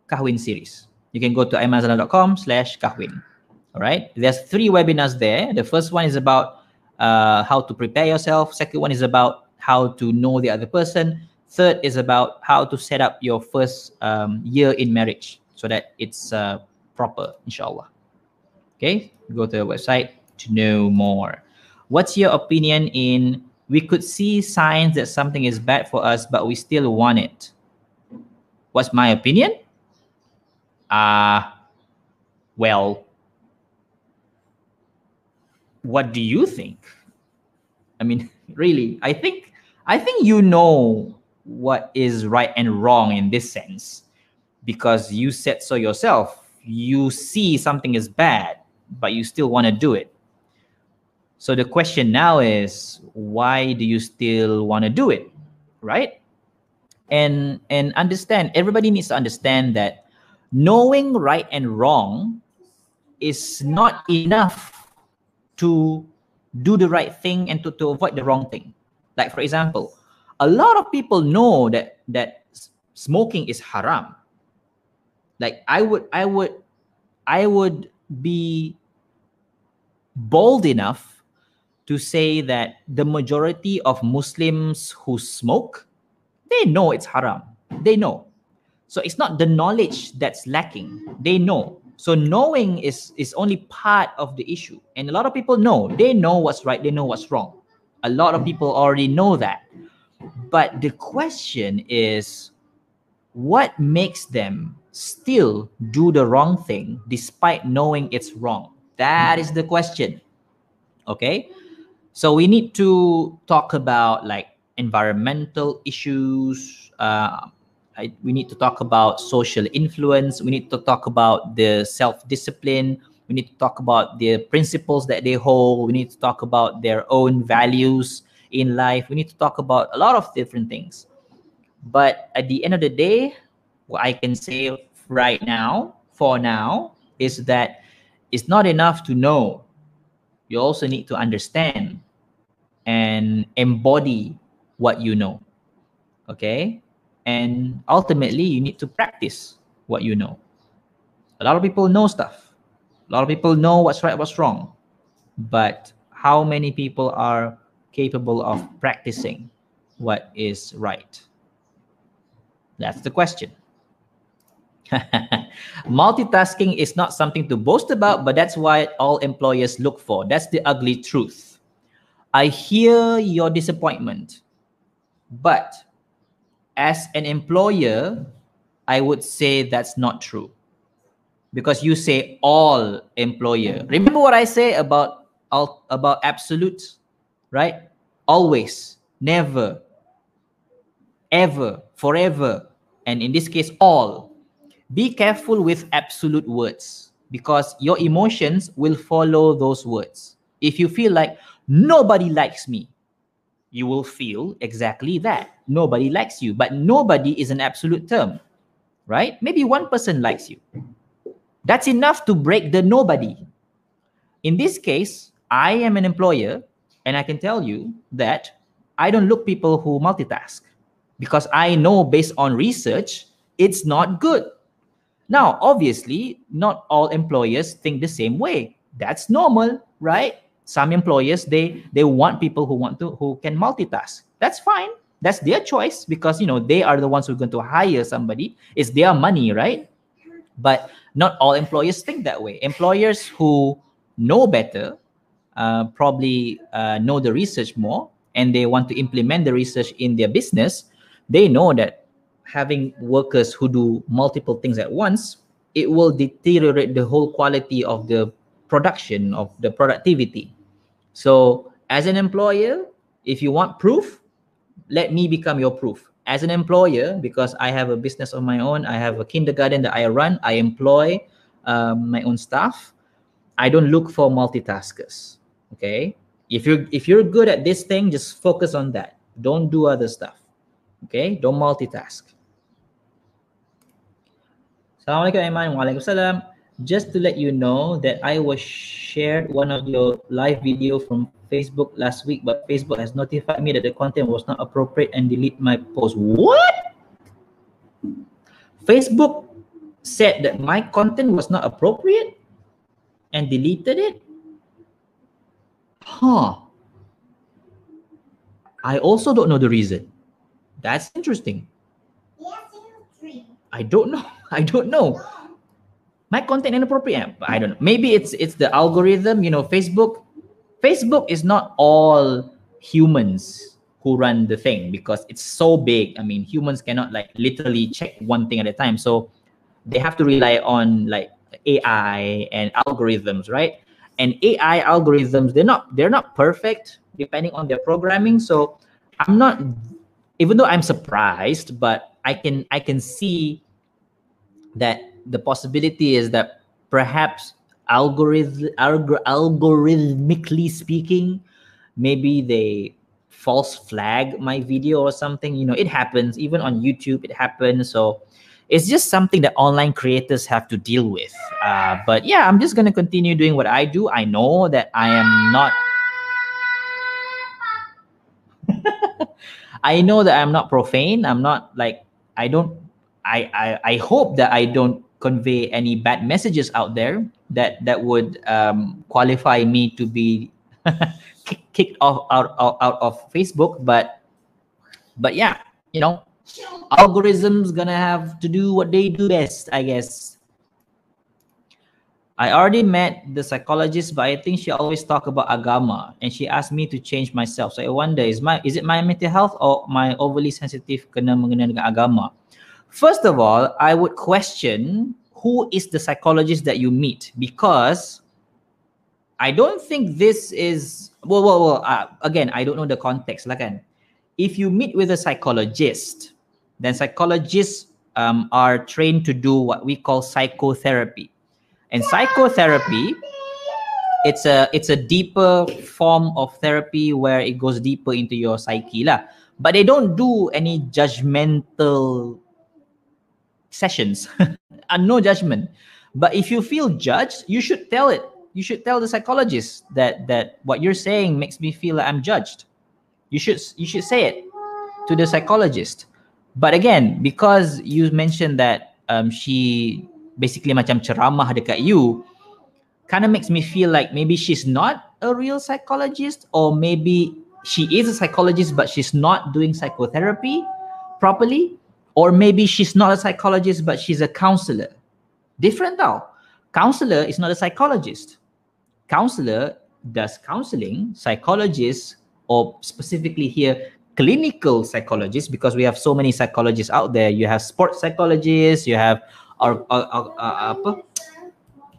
Kahwin series. You can go to aimanazlan.com slash kahwin. All right. There's three webinars there. The first one is about uh, how to prepare yourself. Second one is about how to know the other person. Third is about how to set up your first um, year in marriage so that it's uh, proper, inshallah. Okay. Go to the website to know more. What's your opinion in we could see signs that something is bad for us, but we still want it. What's my opinion? Uh, well, what do you think? I mean, [LAUGHS] really, I think I think you know what is right and wrong in this sense because you said so yourself. You see something is bad, but you still want to do it. So the question now is why do you still want to do it? Right? And and understand everybody needs to understand that knowing right and wrong is not enough to do the right thing and to, to avoid the wrong thing. Like for example, a lot of people know that that smoking is haram. Like I would I would I would be bold enough to say that the majority of Muslims who smoke, they know it's haram. They know. So it's not the knowledge that's lacking. They know. So knowing is is only part of the issue. And a lot of people know. They know what's right, they know what's wrong. A lot of people already know that. But the question is what makes them still do the wrong thing despite knowing it's wrong? That is the question. Okay? So we need to talk about like environmental issues. Uh, I, we need to talk about social influence. We need to talk about the self-discipline. We need to talk about the principles that they hold. We need to talk about their own values in life. We need to talk about a lot of different things. But at the end of the day, what I can say right now, for now, is that it's not enough to know. You also need to understand and embody what you know. Okay? And ultimately, you need to practice what you know. A lot of people know stuff. A lot of people know what's right, what's wrong. But how many people are capable of practicing what is right? That's the question. [LAUGHS] Multitasking is not something to boast about, but that's what all employers look for. That's the ugly truth. I hear your disappointment, but as an employer, I would say that's not true because you say all employer. Remember what I say about all about absolute, right? Always, never, ever, forever, and in this case, all. Be careful with absolute words because your emotions will follow those words. If you feel like, nobody likes me, you will feel exactly that. Nobody likes you, but nobody is an absolute term, right? Maybe one person likes you. That's enough to break the nobody. In this case, I am an employer, and I can tell you that I don't look people who multitask because I know based on research, it's not good. Now, obviously, not all employers think the same way. That's normal, right? Some employers they they want people who want to who can multitask. That's fine. That's their choice because you know they are the ones who are going to hire somebody. It's their money right? But not all employers think that way. Employers who know better uh, probably uh, know the research more and they want to implement the research in their business, they know that having workers who do multiple things at once, it will deteriorate the whole quality of the production of the productivity. So as an employer, if you want proof, let me become your proof. As an employer, because I have a business of my own, I have a kindergarten that I run, I employ um, my own staff. I don't look for multitaskers. Okay. If you're if you're good at this thing, just focus on that. Don't do other stuff. Okay. Don't multitask. Assalamualaikum Aiman. Waalaikumsalam. Just to let you know that I was shared one of your live video from Facebook last week, but Facebook has notified me that the content was not appropriate and delete my post. What? Facebook said that my content was not appropriate and deleted it? Huh. I also don't know the reason. That's interesting. I don't know. [LAUGHS] I don't know. My content inappropriate. I don't know. Maybe it's it's the algorithm. You know, Facebook. Facebook is not all humans who run the thing because it's so big. I mean, humans cannot like literally check one thing at a time. So they have to rely on like AI and algorithms, right? And AI algorithms, they're not they're not perfect depending on their programming. So I'm not even though I'm surprised, but I can I can see that the possibility is that perhaps algor- algorithmically speaking, maybe they false flag my video or something. You know, it happens even on YouTube. It happens. So it's just something that online creators have to deal with. Uh, but yeah, I'm just gonna continue doing what I do. I know that I am not. [LAUGHS] I know that I'm not profane. I'm not like I don't. I I, I hope that I don't convey any bad messages out there that that would um, qualify me to be [LAUGHS] kicked off out, out out of Facebook. But but yeah, you know, algorithms gonna have to do what they do best, I guess. I already met the psychologist, but I think she always talk about agama, and she asked me to change myself. So I wonder, is my is it my mental health or my overly sensitive kena mengenai dengan agama? First of all, I would question who is the psychologist that you meet because I don't think this is well, well, well. Uh, again, I don't know the context. Like, if you meet with a psychologist, then psychologists um, are trained to do what we call psychotherapy and psychotherapy it's a it's a deeper form of therapy where it goes deeper into your psyche lah. but they don't do any judgmental sessions [LAUGHS] and no judgment. But if you feel judged you should tell it. You should tell the psychologist that that what you're saying makes me feel like i'm judged. You should you should say it to the psychologist. But again because you mentioned that um, she basically macam ceramah dekat you kind of makes me feel like maybe she's not a real psychologist or maybe she is a psychologist but she's not doing psychotherapy properly or maybe she's not a psychologist but she's a counselor different though counselor is not a psychologist counselor does counseling psychologist or specifically here clinical psychologists because we have so many psychologists out there. You have sports psychologists, you have uh,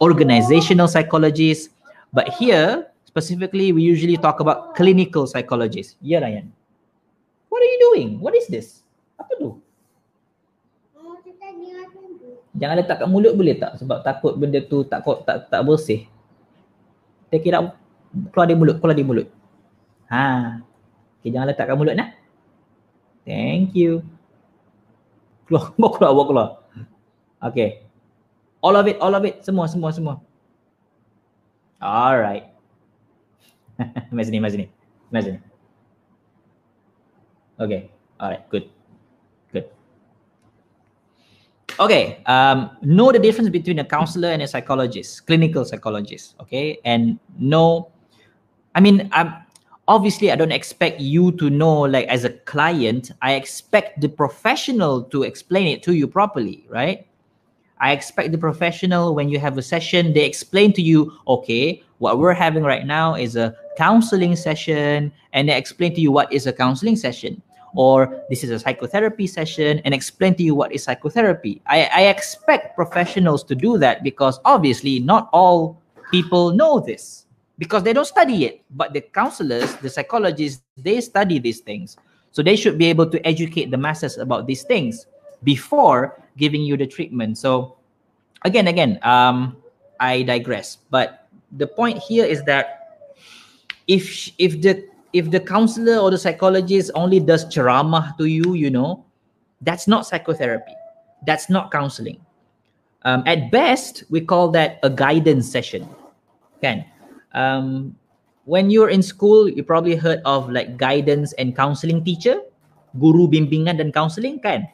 organizational psychologists, but here specifically we usually talk about clinical psychologists. Yeah, Ryan. What are you doing? What is this? Jangan letak kat mulut boleh tak? Sebab takut benda tu tak tak tak bersih. Take it out. Keluar di mulut, keluar di mulut. Ha, Okay, jangan letak kat mulut nah. Thank you. Keluar, [LAUGHS] bawa keluar, bawa keluar. Okay. All of it, all of it. Semua, semua, semua. Alright. [LAUGHS] Mari sini, mari sini. Mari sini. Okay. Alright. Good. Okay. Um, know the difference between a counselor and a psychologist, clinical psychologist. Okay. And know, I mean, I'm, obviously i don't expect you to know like as a client i expect the professional to explain it to you properly right I expect the professional when you have a session, they explain to you, okay, what we're having right now is a counseling session, and they explain to you what is a counseling session. Or this is a psychotherapy session and explain to you what is psychotherapy. I, I expect professionals to do that because obviously not all people know this because they don't study it. But the counselors, the psychologists, they study these things. So they should be able to educate the masses about these things before giving you the treatment. So again, again, um, I digress. But the point here is that if if the if the counselor or the psychologist only does ceramah to you, you know, that's not psychotherapy. That's not counseling. Um, at best, we call that a guidance session. Can um, when you're in school, you probably heard of like guidance and counseling teacher, guru bimbingan dan counseling kan?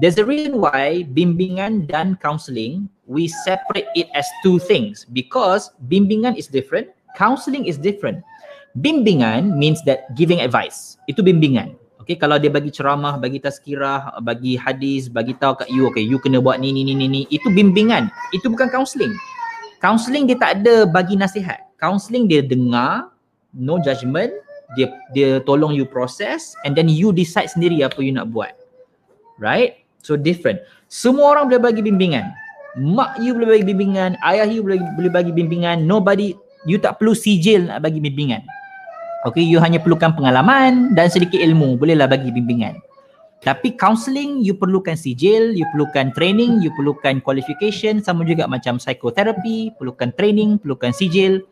There's a reason why bimbingan dan counseling we separate it as two things because bimbingan is different, counseling is different. Bimbingan means that giving advice. Itu bimbingan. Okay, kalau dia bagi ceramah, bagi tazkirah, bagi hadis, bagi tahu kat you, okay, you kena buat ni, ni, ni, ni, ni. Itu bimbingan. Itu bukan counseling. Counseling dia tak ada bagi nasihat. Counseling dia dengar, no judgement, dia dia tolong you process and then you decide sendiri apa you nak buat. Right? So different. Semua orang boleh bagi bimbingan. Mak you boleh bagi bimbingan, ayah you boleh boleh bagi bimbingan. Nobody you tak perlu sijil nak bagi bimbingan. Okay, you hanya perlukan pengalaman dan sedikit ilmu, bolehlah bagi bimbingan. Tapi counselling, you perlukan sijil, you perlukan training, you perlukan qualification, sama juga macam psychotherapy, perlukan training, perlukan sijil.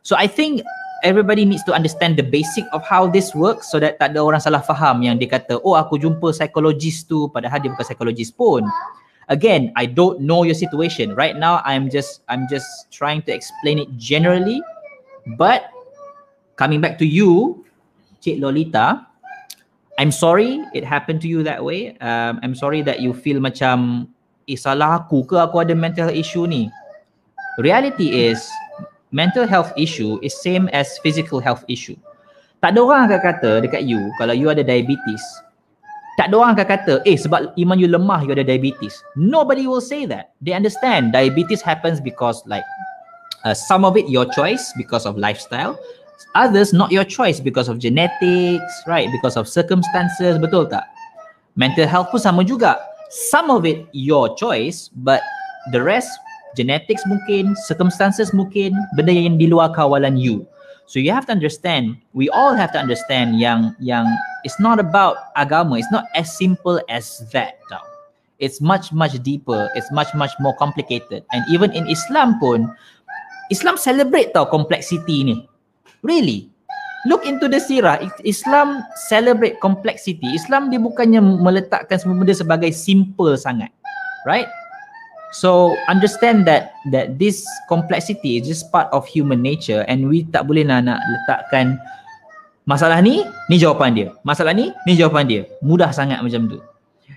So I think everybody needs to understand the basic of how this works so that tak ada orang salah faham yang dia kata, oh aku jumpa psikologis tu padahal dia bukan psikologis pun. Again, I don't know your situation. Right now, I'm just I'm just trying to explain it generally. But coming back to you, Cik Lolita, I'm sorry it happened to you that way. Um, I'm sorry that you feel macam eh salah aku ke aku ada mental issue ni. Reality is mental health issue is same as physical health issue. Tak ada orang akan kata dekat you kalau you ada diabetes. Tak ada orang akan kata, eh sebab iman you lemah you ada diabetes. Nobody will say that. They understand diabetes happens because like uh, some of it your choice because of lifestyle, others not your choice because of genetics, right? Because of circumstances, betul tak? Mental health pun sama juga. Some of it your choice, but the rest genetics mungkin, circumstances mungkin, benda yang di luar kawalan you. So you have to understand, we all have to understand yang yang it's not about agama. It's not as simple as that tau. It's much much deeper. It's much much more complicated. And even in Islam pun, Islam celebrate tau complexity ni. Really. Look into the sirah. Islam celebrate complexity. Islam dia bukannya meletakkan semua benda sebagai simple sangat. Right? So understand that that this complexity is just part of human nature and we tak boleh nak, nak letakkan masalah ni, ni jawapan dia. Masalah ni, ni jawapan dia. Mudah sangat macam tu.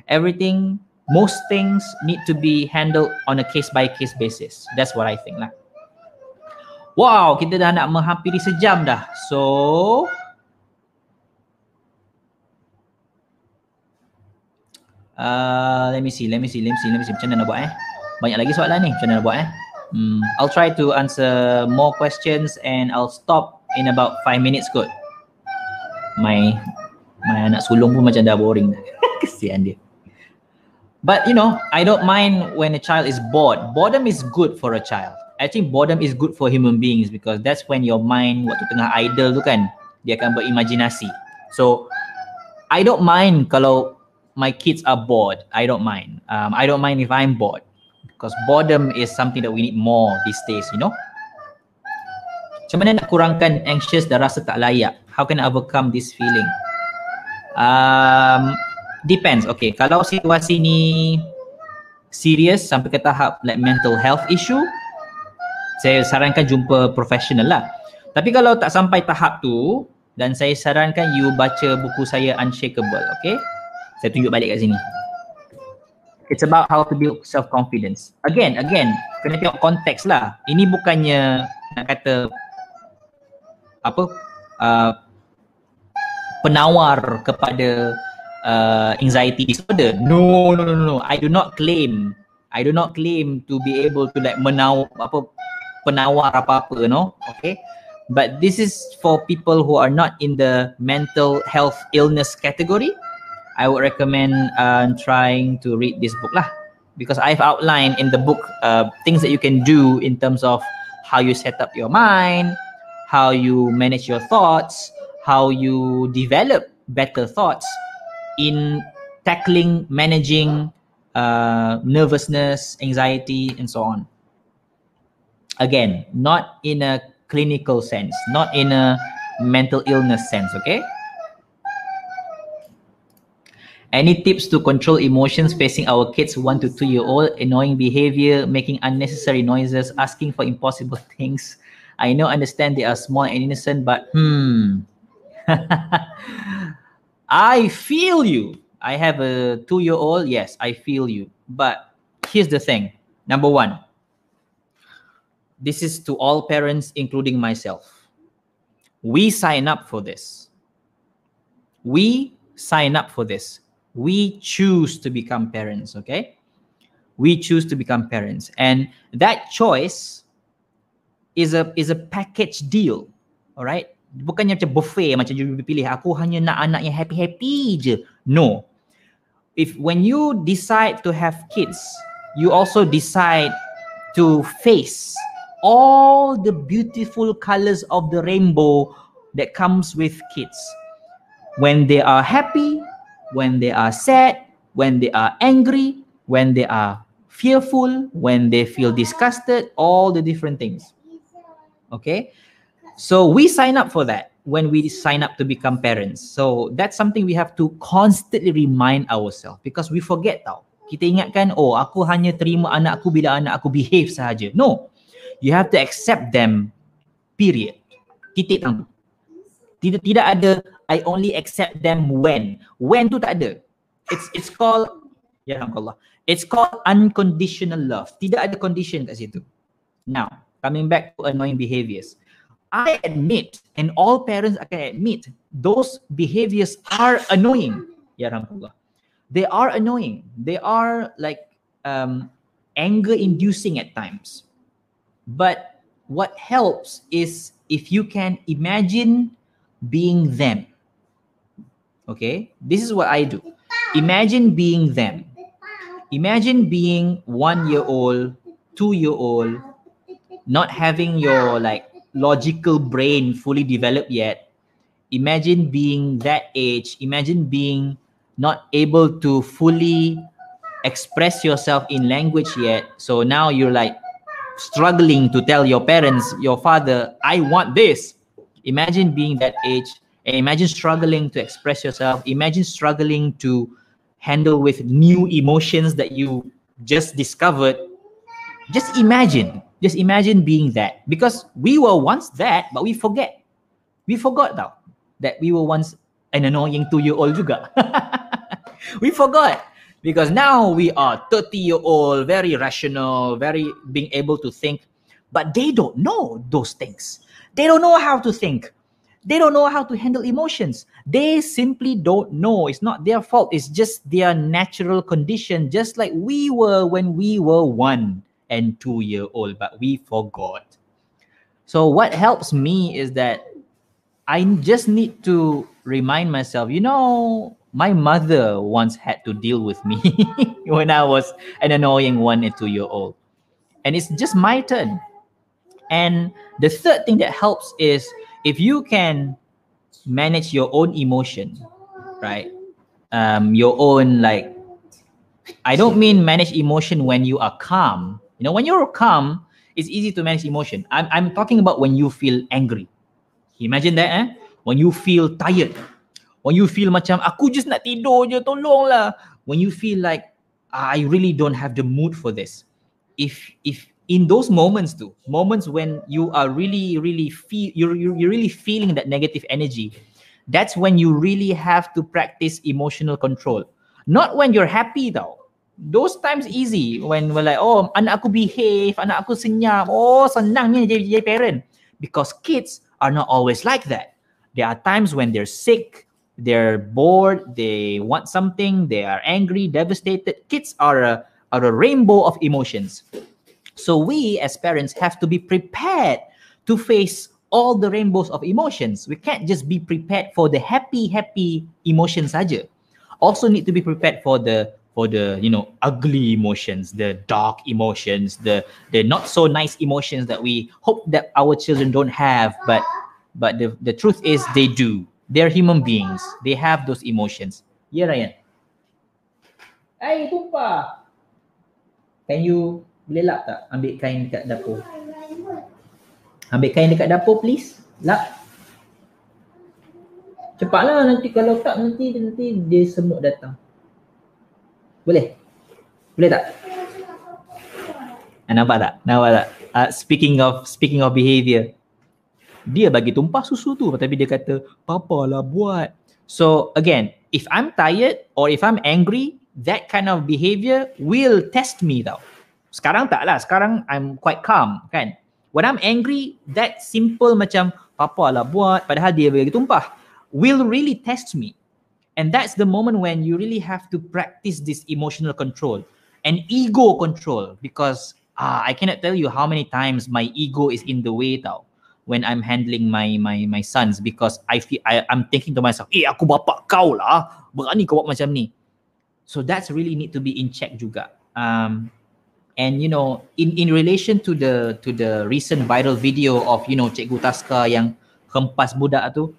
Everything, most things need to be handled on a case by case basis. That's what I think lah. Wow, kita dah nak menghampiri sejam dah. So, uh, let me see, let me see, let me see, let me see. Macam mana nak buat eh? Banyak lagi soalan ni. Macam mana nak buat eh? Hmm, I'll try to answer more questions and I'll stop in about 5 minutes kot. My my anak sulung pun macam dah boring. [LAUGHS] Kesian dia. But you know, I don't mind when a child is bored. Boredom is good for a child. I think boredom is good for human beings because that's when your mind waktu tengah idle tu kan dia akan berimajinasi. So I don't mind kalau my kids are bored. I don't mind. Um, I don't mind if I'm bored because boredom is something that we need more these days, you know. Macam mana nak kurangkan anxious dan rasa tak layak? How can I overcome this feeling? Um, depends. Okay, kalau situasi ni serious sampai ke tahap like mental health issue, saya sarankan jumpa profesional lah. Tapi kalau tak sampai tahap tu dan saya sarankan you baca buku saya Unshakable, okay? Saya tunjuk balik kat sini. It's about how to build self confidence. Again, again, kena tengok konteks lah. Ini bukannya nak kata apa uh, penawar kepada uh, anxiety disorder. No, no, no, no. I do not claim I do not claim to be able to like menawar apa penawar apa-apa, know. Okay. But this is for people who are not in the mental health illness category. I would recommend uh, trying to read this book lah because I've outlined in the book uh, things that you can do in terms of how you set up your mind, how you manage your thoughts, how you develop better thoughts in tackling, managing uh, nervousness, anxiety, and so on. Again, not in a clinical sense, not in a mental illness sense, okay? Any tips to control emotions facing our kids, one to two year old, annoying behavior, making unnecessary noises, asking for impossible [LAUGHS] things? I know, understand they are small and innocent, but hmm. [LAUGHS] I feel you. I have a two year old. Yes, I feel you. But here's the thing number one, this is to all parents, including myself. We sign up for this. We sign up for this. We choose to become parents, okay? We choose to become parents. And that choice is a is a package deal. All right? Bukannya macam buffet macam you pilih aku hanya nak anak yang happy-happy je. No. If when you decide to have kids, you also decide to face all the beautiful colors of the rainbow that comes with kids. When they are happy, when they are sad, when they are angry, when they are fearful, when they feel disgusted, all the different things. Okay? So we sign up for that when we sign up to become parents. So that's something we have to constantly remind ourselves because we forget tau. Kita ingatkan, oh aku hanya terima anak aku bila anak aku behave sahaja. No you have to accept them period. Titik tang tidak tidak ada i only accept them when. When tu tak ada. It's it's called ya Allah it's called unconditional love. Tidak ada condition kat situ. Now coming back to annoying behaviors. I admit and all parents akan admit those behaviors are annoying. Ya Allah they are annoying. They are like um anger inducing at times but what helps is if you can imagine being them. Okay, this is what I do. Imagine being them. Imagine being one year old, two year old, not having your like logical brain fully developed yet. Imagine being that age. Imagine being not able to fully express yourself in language yet. So now you're like struggling to tell your parents, your father, I want this. Imagine being that age and imagine struggling to express yourself. Imagine struggling to handle with new emotions that you just discovered. Just imagine, just imagine being that because we were once that, but we forget. We forgot now that we were once an annoying two year old juga. [LAUGHS] we forgot because now we are 30 year old very rational very being able to think. But they don't know those things. They don't know how to think. They don't know how to handle emotions. They simply don't know. It's not their fault. It's just their natural condition. Just like we were when we were one and two year old but we forgot. So what helps me is that i just need to remind myself you know my mother once had to deal with me [LAUGHS] when I was an annoying one and two year old. And it's just my turn. And the third thing that helps is if you can manage your own emotion, right? Um, your own like I don't mean manage emotion when you are calm. You know, when you're calm, it's easy to manage emotion. I'm, I'm talking about when you feel angry. Imagine that, eh? When you feel tired, when you feel macam aku just nak tidur je tolonglah. When you feel like ah, I really don't have the mood for this. If if in those moments too moments when you are really really feel you're, you're, really feeling that negative energy that's when you really have to practice emotional control. Not when you're happy though those times easy when we're like oh anak aku behave anak aku senyap. Oh senangnya jadi parent. Because kids are not always like that. There are times when they're sick they're bored they want something they are angry devastated kids are a are a rainbow of emotions. So we as parents have to be prepared to face all the rainbows of emotions. We can't just be prepared for the happy, happy emotions saja. Also need to be prepared for the for the you know ugly emotions, the dark emotions, the the not so nice emotions that we hope that our children don't have, but but the, the truth is they do. They're human beings. They have those emotions. Yeah, Ryan. Hey, tumpah. Can you boleh lap tak ambil kain dekat dapur? Ambil kain dekat dapur please. Lap. Cepatlah nanti kalau tak nanti nanti dia semut datang. Boleh? Boleh tak? Ah, nampak tak? Nampak tak? Uh, speaking of speaking of behavior. Dia bagi tumpah susu tu tapi dia kata, "Papa lah buat." So again, if I'm tired or if I'm angry, that kind of behavior will test me tau. Sekarang tak lah. Sekarang I'm quite calm kan. When I'm angry, that simple macam papa lah buat padahal dia bagi tumpah will really test me. And that's the moment when you really have to practice this emotional control and ego control because ah, I cannot tell you how many times my ego is in the way tau when I'm handling my my my sons because I feel I, I'm thinking to myself, eh aku bapak kau lah, berani kau buat macam ni. So that's really need to be in check juga. Um, and you know, in in relation to the to the recent viral video of you know Cikgu Taska yang hempas budak tu,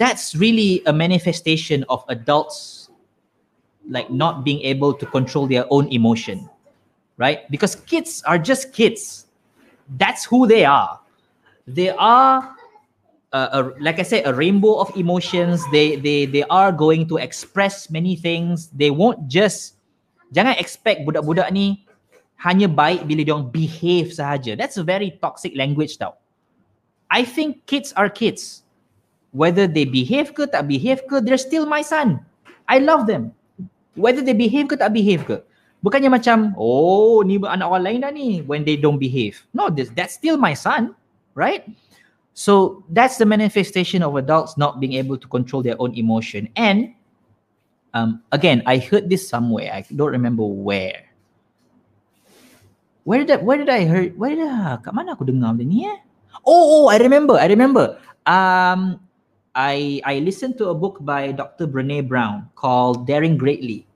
that's really a manifestation of adults like not being able to control their own emotion, right? Because kids are just kids. That's who they are. They are uh, a, like I said, a rainbow of emotions. They they they are going to express many things. They won't just jangan expect budak-budak ni hanya baik bila dia behave sahaja. That's a very toxic language tau. I think kids are kids. Whether they behave ke tak behave ke, they're still my son. I love them. Whether they behave ke tak behave ke. Bukannya macam, oh ni anak orang lain dah ni when they don't behave. No, this, that's still my son, right? So that's the manifestation of adults not being able to control their own emotion. And um, again, I heard this somewhere. I don't remember where. Where did I, where did I heard? Where did I, kat mana aku dengar ni eh? Oh, oh, I remember. I remember. Um, I I listened to a book by Dr. Brene Brown called Daring Greatly.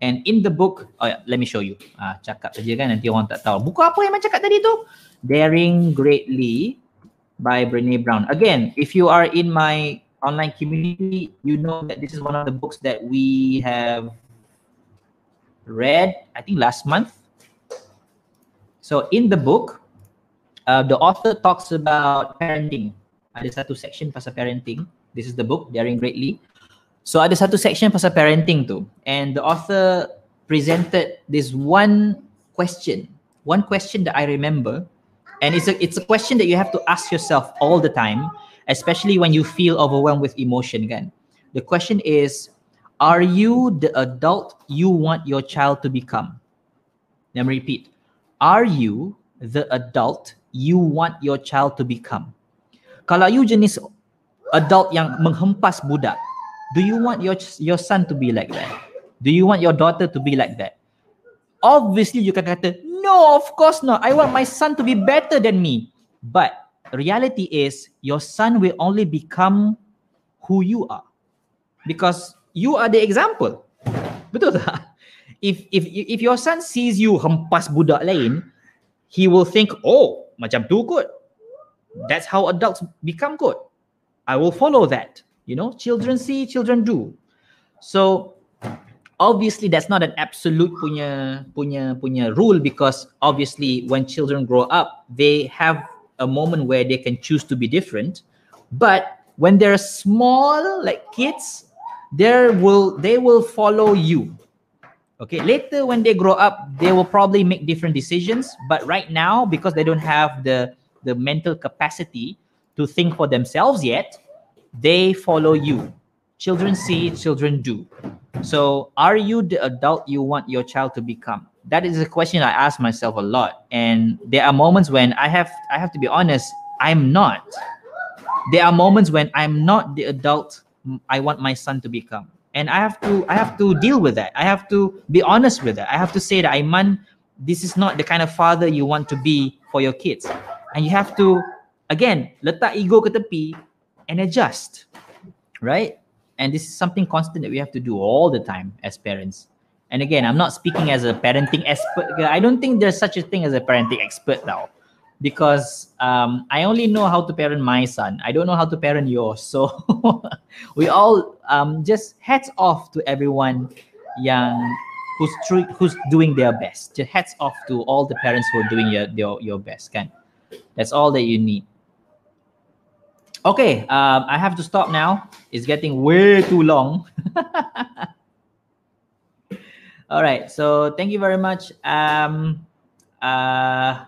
And in the book, oh yeah, let me show you. Ah, cakap saja kan nanti orang tak tahu. Buku apa yang macam cakap tadi tu? Daring Greatly by Brene Brown. Again, if you are in my online community, you know that this is one of the books that we have read, I think last month. So in the book, uh, the author talks about parenting. Ada satu section pasal parenting. This is the book, Daring Greatly. So ada satu section pasal parenting tu. And the author presented this one question. One question that I remember and it's a it's a question that you have to ask yourself all the time especially when you feel overwhelmed with emotion again the question is are you the adult you want your child to become? Let me repeat. Are you the adult you want your child to become? Kalau you jenis adult yang menghempas budak do you want your your son to be like that? Do you want your daughter to be like that? Obviously you can kata no of course not. I want my son to be better than me. But reality is your son will only become who you are. Because you are the example. Betul tak? [LAUGHS] If if if your son sees you hempas budak lain he will think oh macam tu kot. That's how adults become good i will follow that. You know children see children do. So obviously that's not an absolute punya punya punya rule because obviously when children grow up they have a moment where they can choose to be different. But when they're small like kids there will they will follow you. Okay later when they grow up they will probably make different decisions. But right now because they don't have the the mental capacity to think for themselves yet they follow you children see children do so, are you the adult you want your child to become? That is a question I ask myself a lot. And there are moments when I have I have to be honest, I'm not. There are moments when I'm not the adult I want my son to become. and I have to I have to deal with that. I have to be honest with that. I have to say that Aiman, this is not the kind of father you want to be for your kids, and you have to again letak ego ke tepi and adjust, right? And this is something constant that we have to do all the time as parents. And again, I'm not speaking as a parenting expert. I don't think there's such a thing as a parenting expert now because um, I only know how to parent my son. I don't know how to parent yours. So [LAUGHS] we all um, just hats off to everyone young who's who's doing their best. Just hats off to all the parents who are doing your your, your best. Can that's all that you need. Okay, um, I have to stop now. It's getting way too long. [LAUGHS] all right, so thank you very much. Um, uh,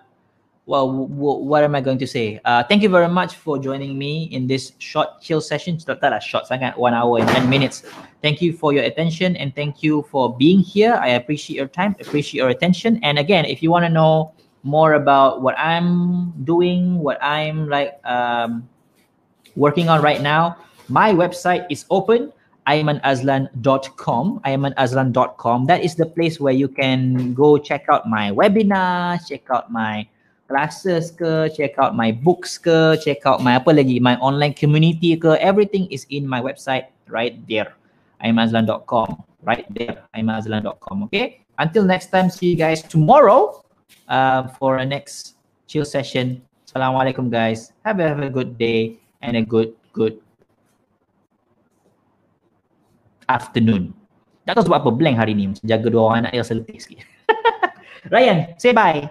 well, what am I going to say? Uh, thank you very much for joining me in this short chill session. Lah short one hour and 10 minutes. Thank you for your attention and thank you for being here. I appreciate your time, appreciate your attention. And again, if you want to know more about what I'm doing, what I'm like um, working on right now, my website is open aimanazlan.com aimanazlan.com that is the place where you can go check out my webinar check out my classes ke, check out my books ke, check out my apa lagi, my online community ke, everything is in my website right there. aimanazlan.com right there aimanazlan.com okay? Until next time see you guys tomorrow uh, for a next chill session. Assalamualaikum guys. Have a, have a good day and a good good afternoon tak tahu sebab apa blank hari ni jaga dua orang anak yang seletih sikit [LAUGHS] Ryan say bye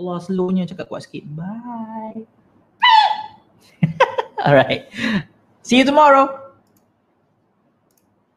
Allah slownya cakap kuat sikit. Bye. [LAUGHS] Alright. See you tomorrow.